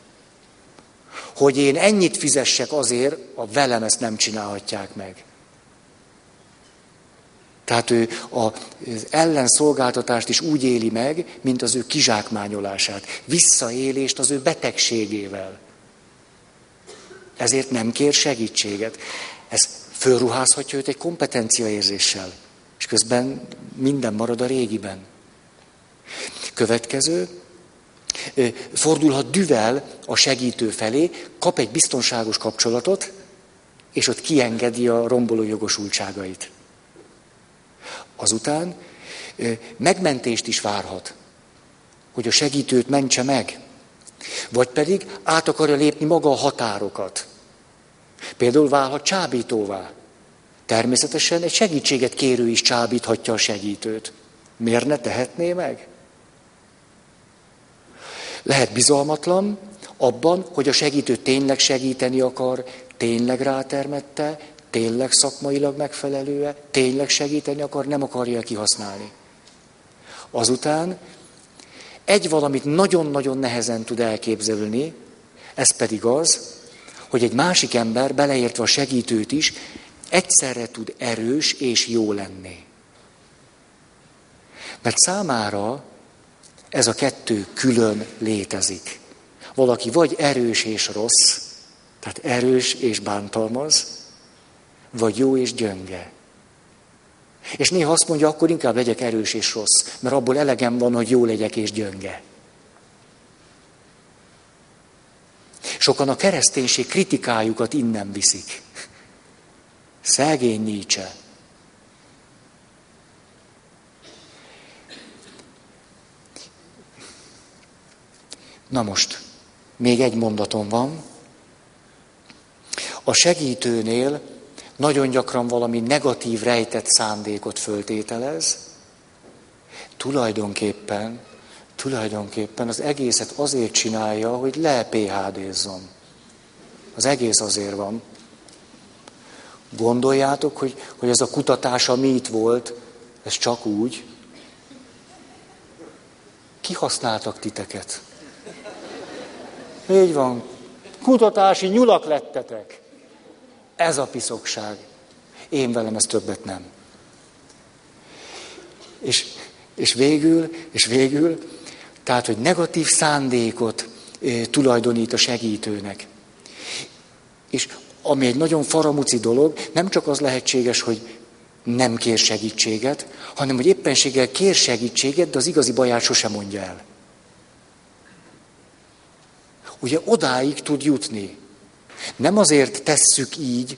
Hogy én ennyit fizessek azért, a velem ezt nem csinálhatják meg. Tehát ő az ellenszolgáltatást is úgy éli meg, mint az ő kizsákmányolását. Visszaélést az ő betegségével. Ezért nem kér segítséget. Ez fölruházhatja őt egy kompetenciaérzéssel. És közben minden marad a régiben. Következő, fordulhat düvel a segítő felé, kap egy biztonságos kapcsolatot, és ott kiengedi a romboló jogosultságait. Azután megmentést is várhat, hogy a segítőt mentse meg, vagy pedig át akarja lépni maga a határokat. Például válhat csábítóvá. Természetesen egy segítséget kérő is csábíthatja a segítőt. Miért ne tehetné meg? Lehet bizalmatlan abban, hogy a segítő tényleg segíteni akar, tényleg rátermette, tényleg szakmailag megfelelőe, tényleg segíteni akar, nem akarja kihasználni. Azután egy valamit nagyon-nagyon nehezen tud elképzelni, ez pedig az, hogy egy másik ember, beleértve a segítőt is, egyszerre tud erős és jó lenni. Mert számára ez a kettő külön létezik. Valaki vagy erős és rossz, tehát erős és bántalmaz, vagy jó és gyönge. És néha azt mondja, akkor inkább legyek erős és rossz, mert abból elegem van, hogy jó legyek és gyönge. Sokan a kereszténység kritikájukat innen viszik. Szegény Nietzsche. Na most, még egy mondatom van. A segítőnél nagyon gyakran valami negatív rejtett szándékot föltételez. Tulajdonképpen, tulajdonképpen az egészet azért csinálja, hogy le PHD-zzon. Az egész azért van. Gondoljátok, hogy, hogy ez a kutatás, ami volt, ez csak úgy. Kihasználtak titeket. Így van. Kutatási nyulak lettetek. Ez a piszokság. Én velem ez többet nem. És, és végül, és végül, tehát, hogy negatív szándékot tulajdonít a segítőnek. És ami egy nagyon faramuci dolog, nem csak az lehetséges, hogy nem kér segítséget, hanem hogy éppenséggel kér segítséget, de az igazi baját sosem mondja el. Ugye odáig tud jutni. Nem azért tesszük így,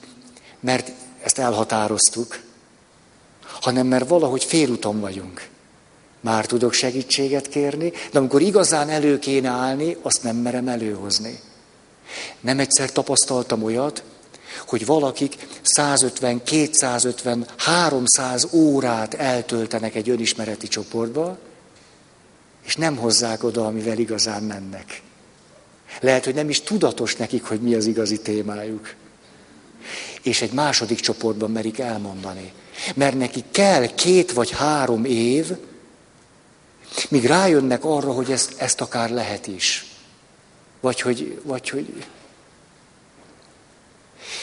mert ezt elhatároztuk, hanem mert valahogy félúton vagyunk. Már tudok segítséget kérni, de amikor igazán elő kéne állni, azt nem merem előhozni. Nem egyszer tapasztaltam olyat, hogy valakik 150, 250, 300 órát eltöltenek egy önismereti csoportba, és nem hozzák oda, amivel igazán mennek. Lehet, hogy nem is tudatos nekik, hogy mi az igazi témájuk. És egy második csoportban merik elmondani. Mert neki kell két vagy három év, míg rájönnek arra, hogy ezt, ezt akár lehet is. Vagy hogy, vagy hogy...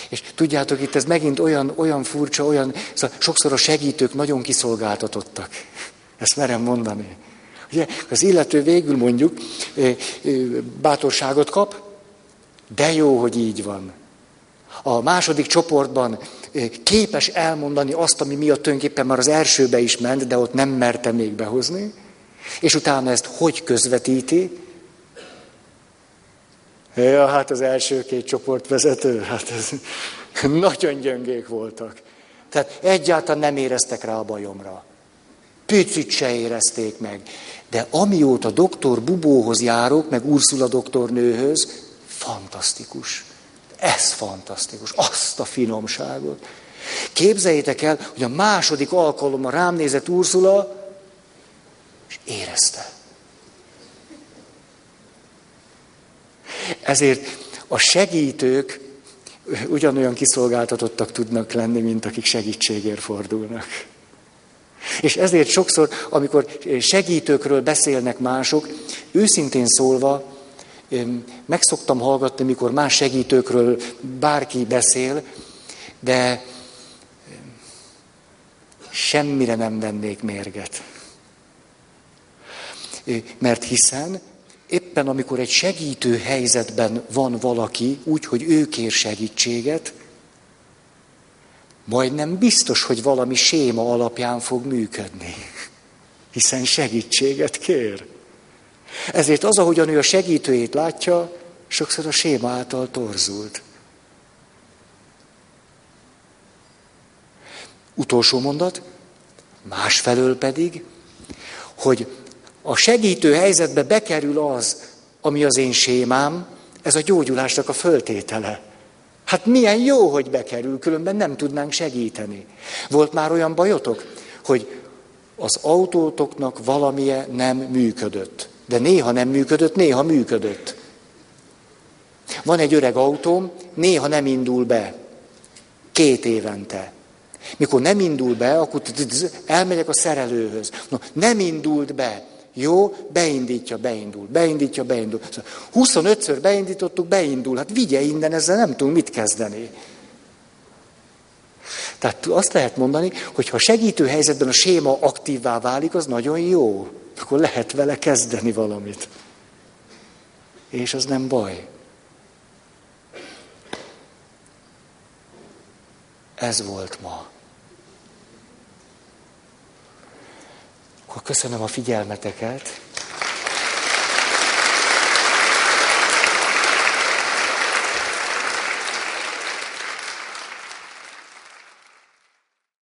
És tudjátok, itt ez megint olyan, olyan furcsa, olyan... Szóval sokszor a segítők nagyon kiszolgáltatottak. Ezt merem mondani. Ugye, az illető végül mondjuk bátorságot kap, de jó, hogy így van. A második csoportban képes elmondani azt, ami miatt tulajdonképpen már az elsőbe is ment, de ott nem merte még behozni, és utána ezt hogy közvetíti? Ja, hát az első két csoportvezető, hát ez nagyon gyöngék voltak. Tehát egyáltalán nem éreztek rá a bajomra. Picit se érezték meg. De amióta doktor Bubóhoz járok, meg Ursula doktornőhöz, fantasztikus. Ez fantasztikus. Azt a finomságot. Képzeljétek el, hogy a második alkalommal rám nézett Ursula, és érezte. Ezért a segítők ugyanolyan kiszolgáltatottak tudnak lenni, mint akik segítségért fordulnak. És ezért sokszor, amikor segítőkről beszélnek mások, őszintén szólva, meg szoktam hallgatni, mikor más segítőkről bárki beszél, de semmire nem vennék mérget. Mert hiszen éppen amikor egy segítő helyzetben van valaki, úgy, hogy ő kér segítséget, majdnem biztos, hogy valami séma alapján fog működni, hiszen segítséget kér. Ezért az, ahogyan ő a segítőjét látja, sokszor a séma által torzult. Utolsó mondat, másfelől pedig, hogy a segítő helyzetbe bekerül az, ami az én sémám, ez a gyógyulásnak a föltétele. Hát milyen jó, hogy bekerül, különben nem tudnánk segíteni. Volt már olyan bajotok, hogy az autótoknak valamilyen nem működött. De néha nem működött, néha működött. Van egy öreg autóm, néha nem indul be. Két évente. Mikor nem indul be, akkor elmegyek a szerelőhöz. No, nem indult be. Jó, beindítja, beindul, beindítja, beindul. 25-ször beindítottuk, beindul. Hát vigye innen, ezzel nem tudunk mit kezdeni. Tehát azt lehet mondani, hogy ha segítő helyzetben a séma aktívvá válik, az nagyon jó. Akkor lehet vele kezdeni valamit. És az nem baj. Ez volt ma. Akkor köszönöm a figyelmeteket.